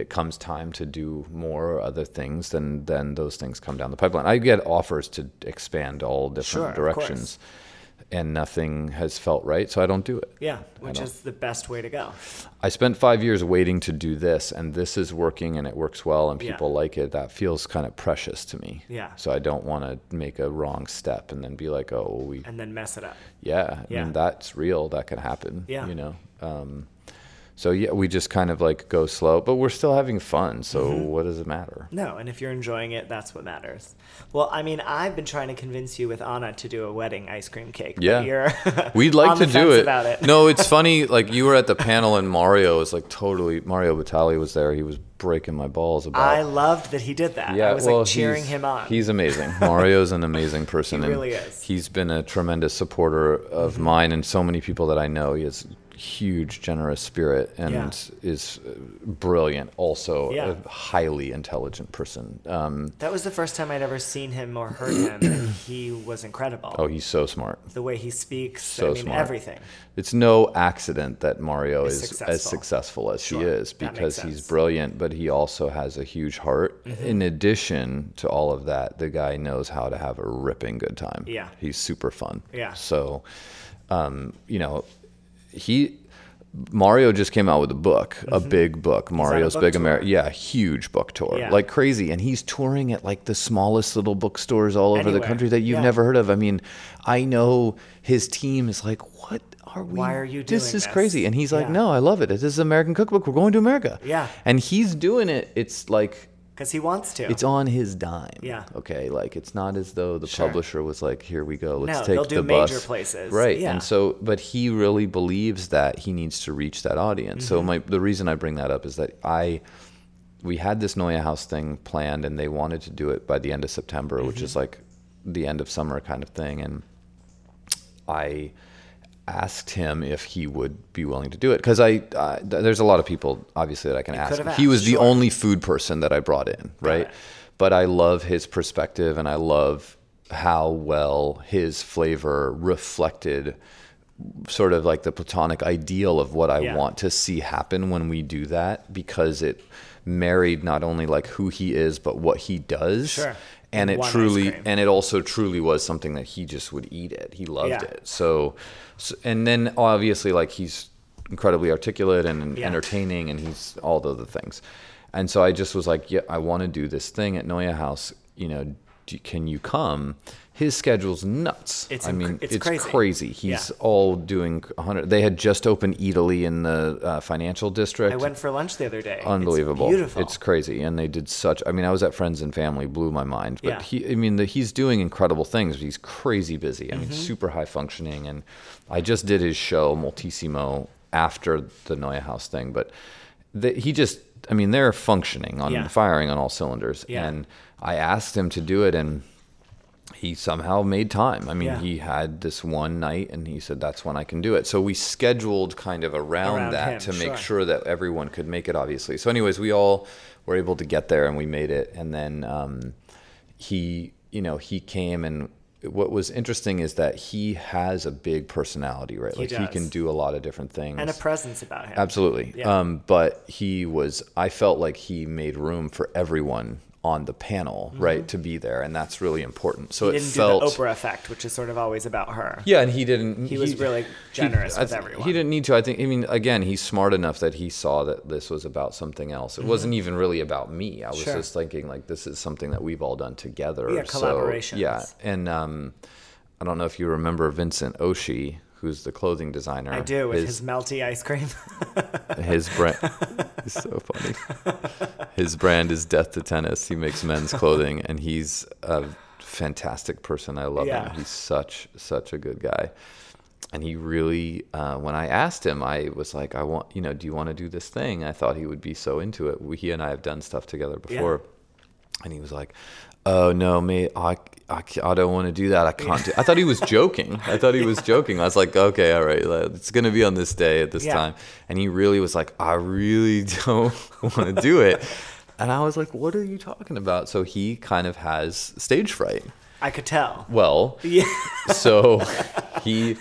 it comes time to do more or other things, then then those things come down the pipeline. I get offers to expand all different Sure, directions, and nothing has felt right, so I don't do it. Yeah, which is the best way to go. I spent five years waiting to do this, and this is working, and it works well, and Yeah. people like it. That feels kind of precious to me. Yeah. So I don't want to make a wrong step and then be like, oh, well, we, And then mess it up. yeah, I mean, that's real. That can happen. Yeah. You know. Um, so yeah, we just kind of like go slow, but we're still having fun. So Mm-hmm. what does it matter? No, and if you're enjoying it, that's what matters. Well, I mean, I've been trying to convince you with Anna to do a wedding ice cream cake. Yeah. [laughs] We'd like to do it. About it. no, it's [laughs] funny. Like you were at the panel, and Mario was like totally. Mario Batali was there. He was breaking my balls about. I loved that he did that. Yeah, I was well, like cheering him on. He's amazing. Mario's an amazing person. [laughs] He really is. Mm-hmm. He's been a tremendous supporter of mine and so many people that I know. He has huge, generous spirit and Yeah. is uh, brilliant. Also, Yeah. a highly intelligent person. Um, that was the first time I'd ever seen him or heard him, and [clears throat] he was incredible. oh, he's so smart. the way he speaks, So I mean, smart. everything. It's no accident that Mario Is is as successful. successful as he is because he's brilliant, but he also has a huge heart. Mm-hmm. In addition to all of that, the guy knows how to have a ripping good time. Yeah. He's super fun. Yeah. So, um, you know, he. Mario just came out with a book, a mm-hmm. big book, Mario's book Big? America. Yeah, huge book tour, Yeah. like crazy, and he's touring at like the smallest little bookstores all over the country that you've Yeah. never heard of. I mean, I know his team is like, what are we? Why are you doing This is this?" Is crazy, and he's like, Yeah. no, I love it. This is American Cookbook. We're going to America. Yeah. and he's doing it. It's like Because he wants to. it's on his dime. Yeah. Okay. Like it's not as though the Sure. publisher was like, "Here we go. Let's No, take they'll do the major bus." places. Right. Yeah. And so, but he really believes that he needs to reach that audience. Mm-hmm. So my the reason I bring that up is that I we had this NeueHouse thing planned, and they wanted to do it by the end of September, which Mm-hmm. is like the end of summer kind of thing, and I asked him if he would be willing to do it because I uh, th- there's a lot of people obviously that I can You ask. He was asked, the sure. only food person that I brought in, right? it. But I love his perspective and I love how well his flavor reflected sort of like the platonic ideal of what I Yeah. want to see happen when we do that because it married not only like who he is but what he does Sure. And it truly and it also truly was something that he just would eat it. He loved Yeah. it. So, so and then obviously like he's incredibly articulate and Yeah. entertaining and he's all the other things. And so i just was like yeah i want to do this thing at NeueHouse. You know do, can you come his schedule's nuts It's i inc- mean it's it's, crazy. crazy, he's Yeah. all doing 100 they had just opened Eataly in the uh, financial district I went for lunch the other day. unbelievable. It's beautiful. It's crazy, and they did such. I mean, I was at Friends and Family, blew my mind. But Yeah. he, I mean, the, he's doing incredible things. He's crazy busy. I mean, Mm-hmm. super high functioning. And I just did his show Multissimo after the Noya House thing, but the, he just I mean they're functioning on Yeah. firing on all cylinders, Yeah. and I asked him to do it, and he somehow made time. I mean, Yeah. he had this one night, and he said that's when I can do it. So we scheduled kind of around, Around that him, to make sure. sure that everyone could make it. Obviously, so anyways, we all were able to get there, and we made it, and then um, he, you know, he came and. What was interesting is that he has a big personality, right? He like he can do a lot of different things. and a presence about him. Absolutely. Yeah. Um, but he was, I felt like he made room for everyone on the panel, right, to be there. And that's really important. So Mm-hmm. He it didn't felt. do the Oprah effect, which is sort of always about her. Yeah, and he didn't. He was really generous I with th- everyone. He didn't need to. I think. I mean, again, he's smart enough that he saw that this was about something else. It wasn't even really about me. I was Mm-hmm. Sure. just thinking like this is something that we've all done together. Yeah, So, yeah, and um, I don't know if you remember Vincent Oshie, who's the clothing designer. I do with his, melty ice cream. [laughs] his brand he's [laughs] so funny. His brand is death to tennis. He makes men's clothing and he's a fantastic person. I love Yeah. him he's such such a good guy. And he really uh, when i asked him i was like i want you know do you want to do this thing? I thought he would be so into it. We, he and i have done stuff together before. And he was like oh no mate i, I, I don't want to do that. I can't do i thought he was joking. I thought he was [laughs] joking. I was like okay all right it's going to be on this day at this Yeah. time. And he really was like i really [laughs] don't want to do it. And i was like what are you talking about? So he kind of has stage fright. I could tell. well Yeah. so [laughs] he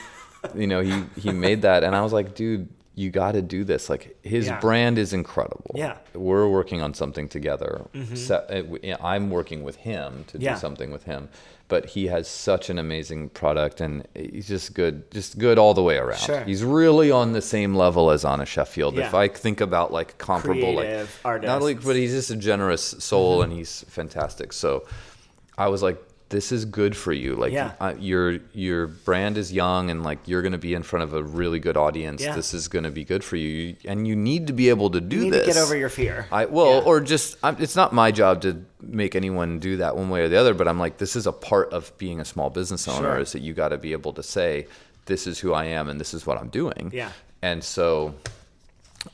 you know he he made that. And i was like dude you got to do this. Like his Yeah. brand is incredible. Yeah. we're working on something together. Uh, w- i'm working with him to Yeah. do something with him but he has such an amazing product and he's just good just good all the way around. Sure. he's really on the same level as anna sheffield. If i think about like comparable Creative like not like but he's just a generous soul and he's fantastic. So I was like, this is good for you. Like Yeah. uh, your your brand is young and like you're going to be in front of a really good audience. Yeah. This is going to be good for you, and you need to be able to do You need this. to get over your fear. I well, Yeah. or just I'm, it's not my job to make anyone do that one way or the other. But I'm like, this is a part of being a small business owner Sure. is that you got to be able to say, this is who I am and this is what I'm doing. Yeah. And so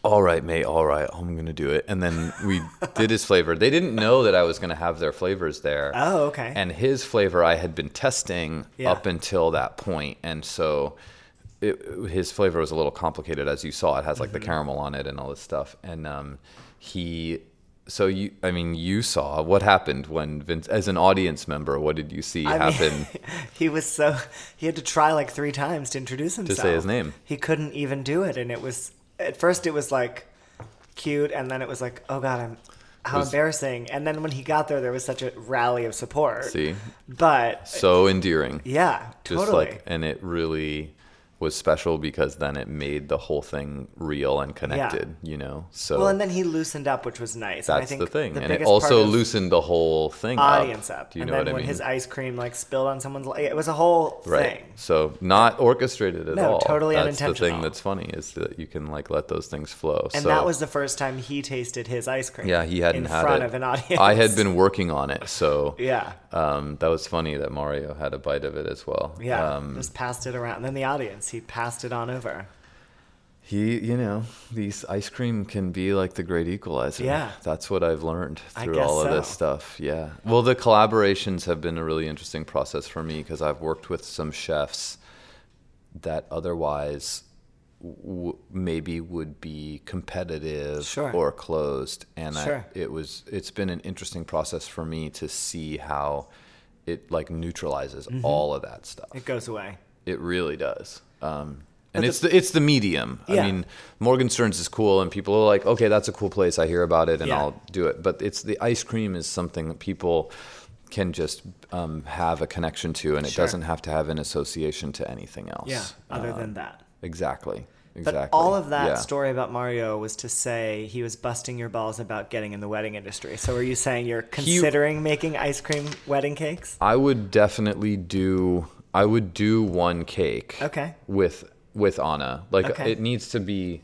all right, mate, all right, I'm gonna do it. And then we did his flavor. They didn't know that I was gonna have their flavors there. Oh, okay. And his flavor I had been testing Yeah. up until that point, and so it, his flavor was a little complicated, as you saw. It has like Mm-hmm. the caramel on it and all this stuff. And um, he, so you, I mean, you saw what happened when Vince, as an audience member, what did you see I mean, happen? [laughs] he was so he had to try like three times to introduce himself. To say his name. He couldn't even do it, and it was at first it was like cute, and then it was like, oh god, I'm how Was- embarrassing. And then when he got there, there was such a rally of support. See, but so endearing. yeah, just totally. like and it really was special because then it made the whole thing real and connected you know so well, and then he loosened up, which was nice. and I that's think the thing and it also loosened the whole thing audience up, up. you and know then what i when mean his ice cream like spilled on someone's, it was a whole right thing. so not orchestrated at No, all totally that's the unintentional. thing that's funny is that you can like let those things flow And so that was the first time he tasted his ice cream. yeah he hadn't in had front it of an audience. i had been working on it so [laughs] Yeah. um, that was funny that mario had a bite of it as well Yeah, um, just passed it around. And then the audience, he passed it on over. He, you know, these ice cream can be like the great equalizer. Yeah. That's what I've learned through all of this stuff. Yeah. Well, the collaborations have been a really interesting process for me because I've worked with some chefs that otherwise w- maybe would be competitive Sure. or closed and Sure. I, it was it's been an interesting process for me to see how it like neutralizes Mm-hmm. all of that stuff It goes away. it really does. Um, and the- it's the it's the medium. Yeah. I mean, Morgenstern's is cool, and people are like, okay, that's a cool place. I hear about it, and Yeah. I'll do it. But it's the ice cream is something that people can just um, have a connection to, and it Sure. doesn't have to have an association to anything else. Yeah, other Uh, than that. exactly, But exactly. all of that Yeah. story about Mario was to say he was busting your balls about getting in the wedding industry. So are you saying you're considering making ice cream wedding cakes? I would definitely do. I would do one cake. Okay. With with Anna, like Okay. it needs to be.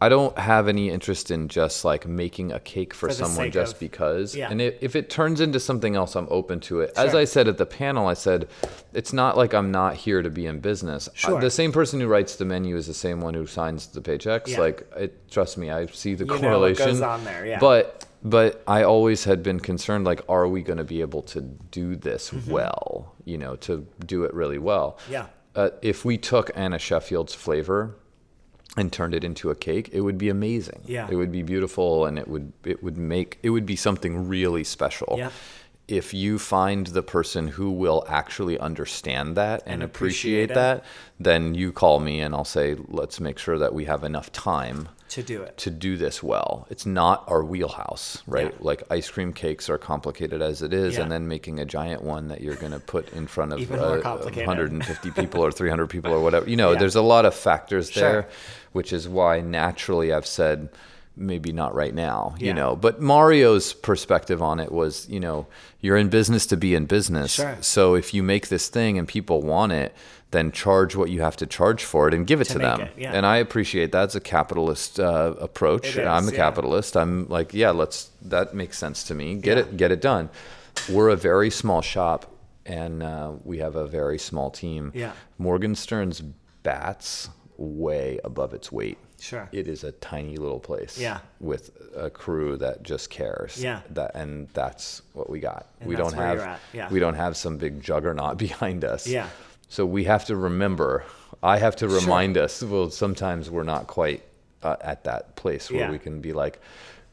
I don't have any interest in just like making a cake for, the someone just of- because. Yeah. And it, if it turns into something else, I'm open to it. As I said at the panel, I said it's not like I'm not here to be in business. Sure. the same person who writes the menu is the same one who signs the paychecks. Yeah. Like, it, trust me, I see the know what correlation. goes on there, yeah. But but I always had been concerned like, are we going to be able to do this well? You know, to do it really well. Mm-hmm. Yeah. Uh, if we took Anna Sheffield's flavor and turned it into a cake, it would be amazing. Yeah. It would be beautiful and it would it would make it would be something really special. Yeah. If you find the person who will actually understand that and, And appreciate appreciate, that, then you call me and I'll say, let's make sure that we have enough time To do it. to do this well. It's not our wheelhouse, right? Yeah. Like ice cream cakes are complicated as it is, Yeah. and then making a giant one that you're going to put in front of uh, 150 [laughs] people or 300 people or whatever. You know, Yeah. there's a lot of factors Sure. there, which is why naturally I've said maybe not right now, Yeah. you know. But Mario's perspective on it was, you know, you're in business to be in business. Sure. So if you make this thing and people want it, then charge what you have to charge for it and give it To to, them. it, yeah. And I appreciate that's a capitalist uh, approach. It I'm a yeah. capitalist. I'm like, yeah, let's. That makes sense to me. Get it, get it done. We're a very small shop, and uh, we have a very small team. Yeah. Morgenstern's bats way above its weight. Sure. It is a tiny little place. Yeah. With a crew that just cares. Yeah. That and that's what we got. And we don't have. yeah. We don't have some big juggernaut [laughs] behind us. Yeah. So we have to remember. I have to remind us. Well, sometimes we're not quite uh, at that place where Yeah. we can be like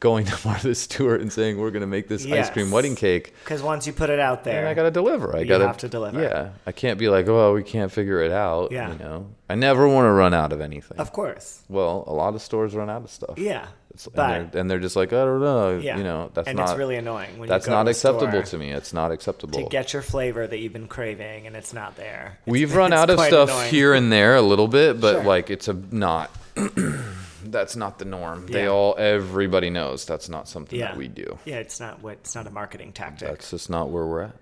going to [laughs] Martha Stewart and saying we're going to make this ice cream wedding cake. Because once you put it out there, I got to deliver. I You got have to deliver. Yeah, I can't be like, oh, we can't figure it out. Yeah. you know, I never want to run out of anything. of course. well, a lot of stores run out of stuff. Yeah. It's, and, but they're, and they're just like, I don't know. yeah. You know, that's and not. it's really annoying when that's not to acceptable to me. It's not acceptable. to get your flavor that you've been craving and it's not there. It's- We've run [laughs] out of stuff annoying. here and there a little bit, but Sure. like it's a not. [clears throat] that's not the norm. They Yeah. all everybody knows that's not something Yeah. that we do. Yeah, it's not what it's not a marketing tactic. That's just not where we're at.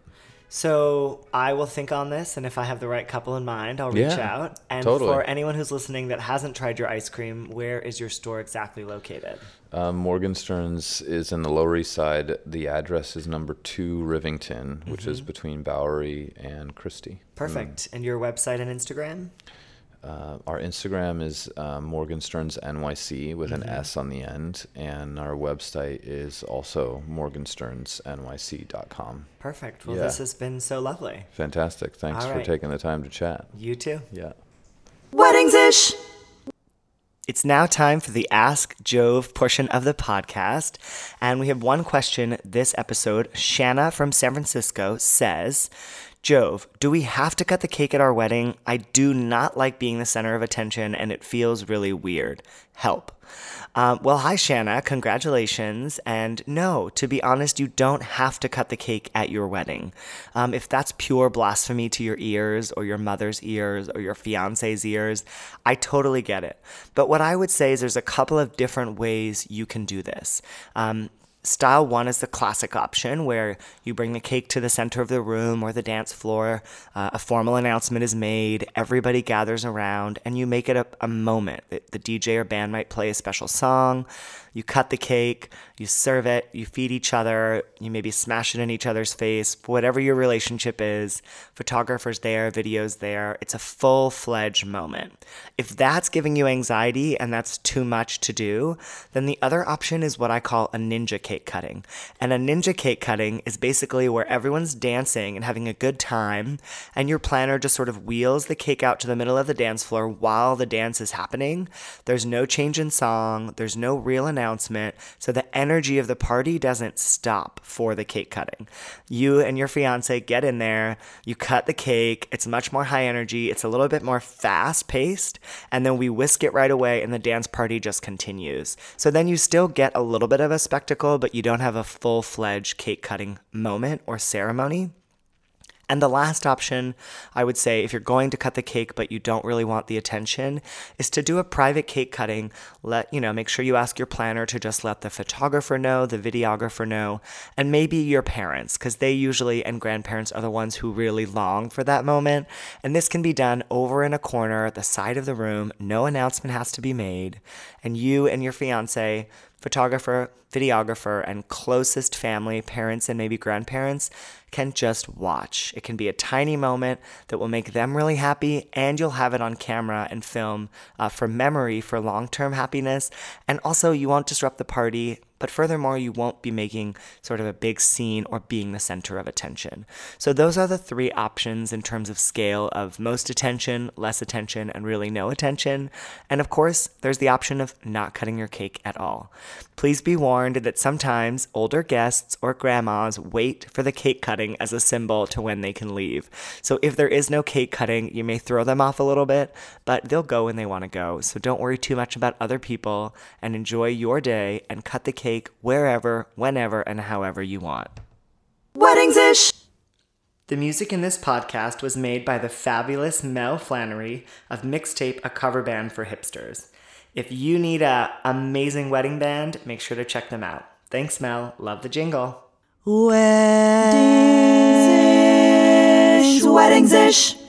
So I will think on this, and if I have the right couple in mind, I'll reach Yeah, out. And totally. for anyone who's listening that hasn't tried your ice cream, where is your store exactly located? Um, Morgenstern's is in the Lower East Side. The address is number two Rivington, which Mm-hmm. is between Bowery and Chrystie. Perfect. And your website and Instagram? Uh, our Instagram is uh, Morgenstern's NYC with Mm-hmm. an S on the end, and our website is also morgensternsnyc.com. Perfect. Well, Yeah. this has been so lovely. Fantastic. Thanks All for right. taking the time to chat. You too. Yeah. Weddings ish. It's now time for the Ask Jove portion of the podcast. And we have one question this episode. Shanna from San Francisco says, Jove, do we have to cut the cake at our wedding? I do not like being the center of attention and it feels really weird. Help. Um, well, hi, Shanna. Congratulations. And no, to be honest, you don't have to cut the cake at your wedding. Um, if that's pure blasphemy to your ears or your mother's ears or your fiance's ears, I totally get it. But what I would say is there's a couple of different ways you can do this. Um, Style one is the classic option where you bring the cake to the center of the room or the dance floor. Uh, a formal announcement is made, everybody gathers around, and you make it a, a moment. The, the DJ or band might play a special song. You cut the cake, you serve it, you feed each other, you maybe smash it in each other's face, whatever your relationship is. Photographers there, videos there. It's a full fledged moment. If that's giving you anxiety and that's too much to do, then the other option is what I call a ninja cake cutting. And a ninja cake cutting is basically where everyone's dancing and having a good time, and your planner just sort of wheels the cake out to the middle of the dance floor while the dance is happening. There's no change in song, there's no real announcement, so the energy of the party doesn't stop for the cake cutting. You and your fiance get in there, you cut the cake, it's much more high energy, it's a little bit more fast paced, and then we whisk it right away and the dance party just continues. So then you still get a little bit of a spectacle, but you don't have a full fledged cake cutting moment or ceremony. And the last option, I would say, if you're going to cut the cake but you don't really want the attention, is to do a private cake cutting. Let, you know, make sure you ask your planner to just let the photographer know, the videographer know, and maybe your parents, because they usually and grandparents are the ones who really long for that moment. And this can be done over in a corner at the side of the room. No announcement has to be made. And you and your fiance photographer, videographer, and closest family, parents, and maybe grandparents can just watch. It can be a tiny moment that will make them really happy, and you'll have it on camera and film uh, for memory for long term happiness. And also, you won't disrupt the party but furthermore, you won't be making sort of a big scene or being the center of attention. So, those are the three options in terms of scale of most attention, less attention, and really no attention. And of course, there's the option of not cutting your cake at all. Please be warned that sometimes older guests or grandmas wait for the cake cutting as a symbol to when they can leave. So, if there is no cake cutting, you may throw them off a little bit, but they'll go when they want to go. So, don't worry too much about other people and enjoy your day and cut the cake cake wherever, whenever, and however you want. Weddings ish! The music in this podcast was made by the fabulous Mel Flannery of Mixtape, a cover band for hipsters. If you need a amazing wedding band, make sure to check them out. Thanks, Mel. Love the jingle. Weddings ish! Weddings ish!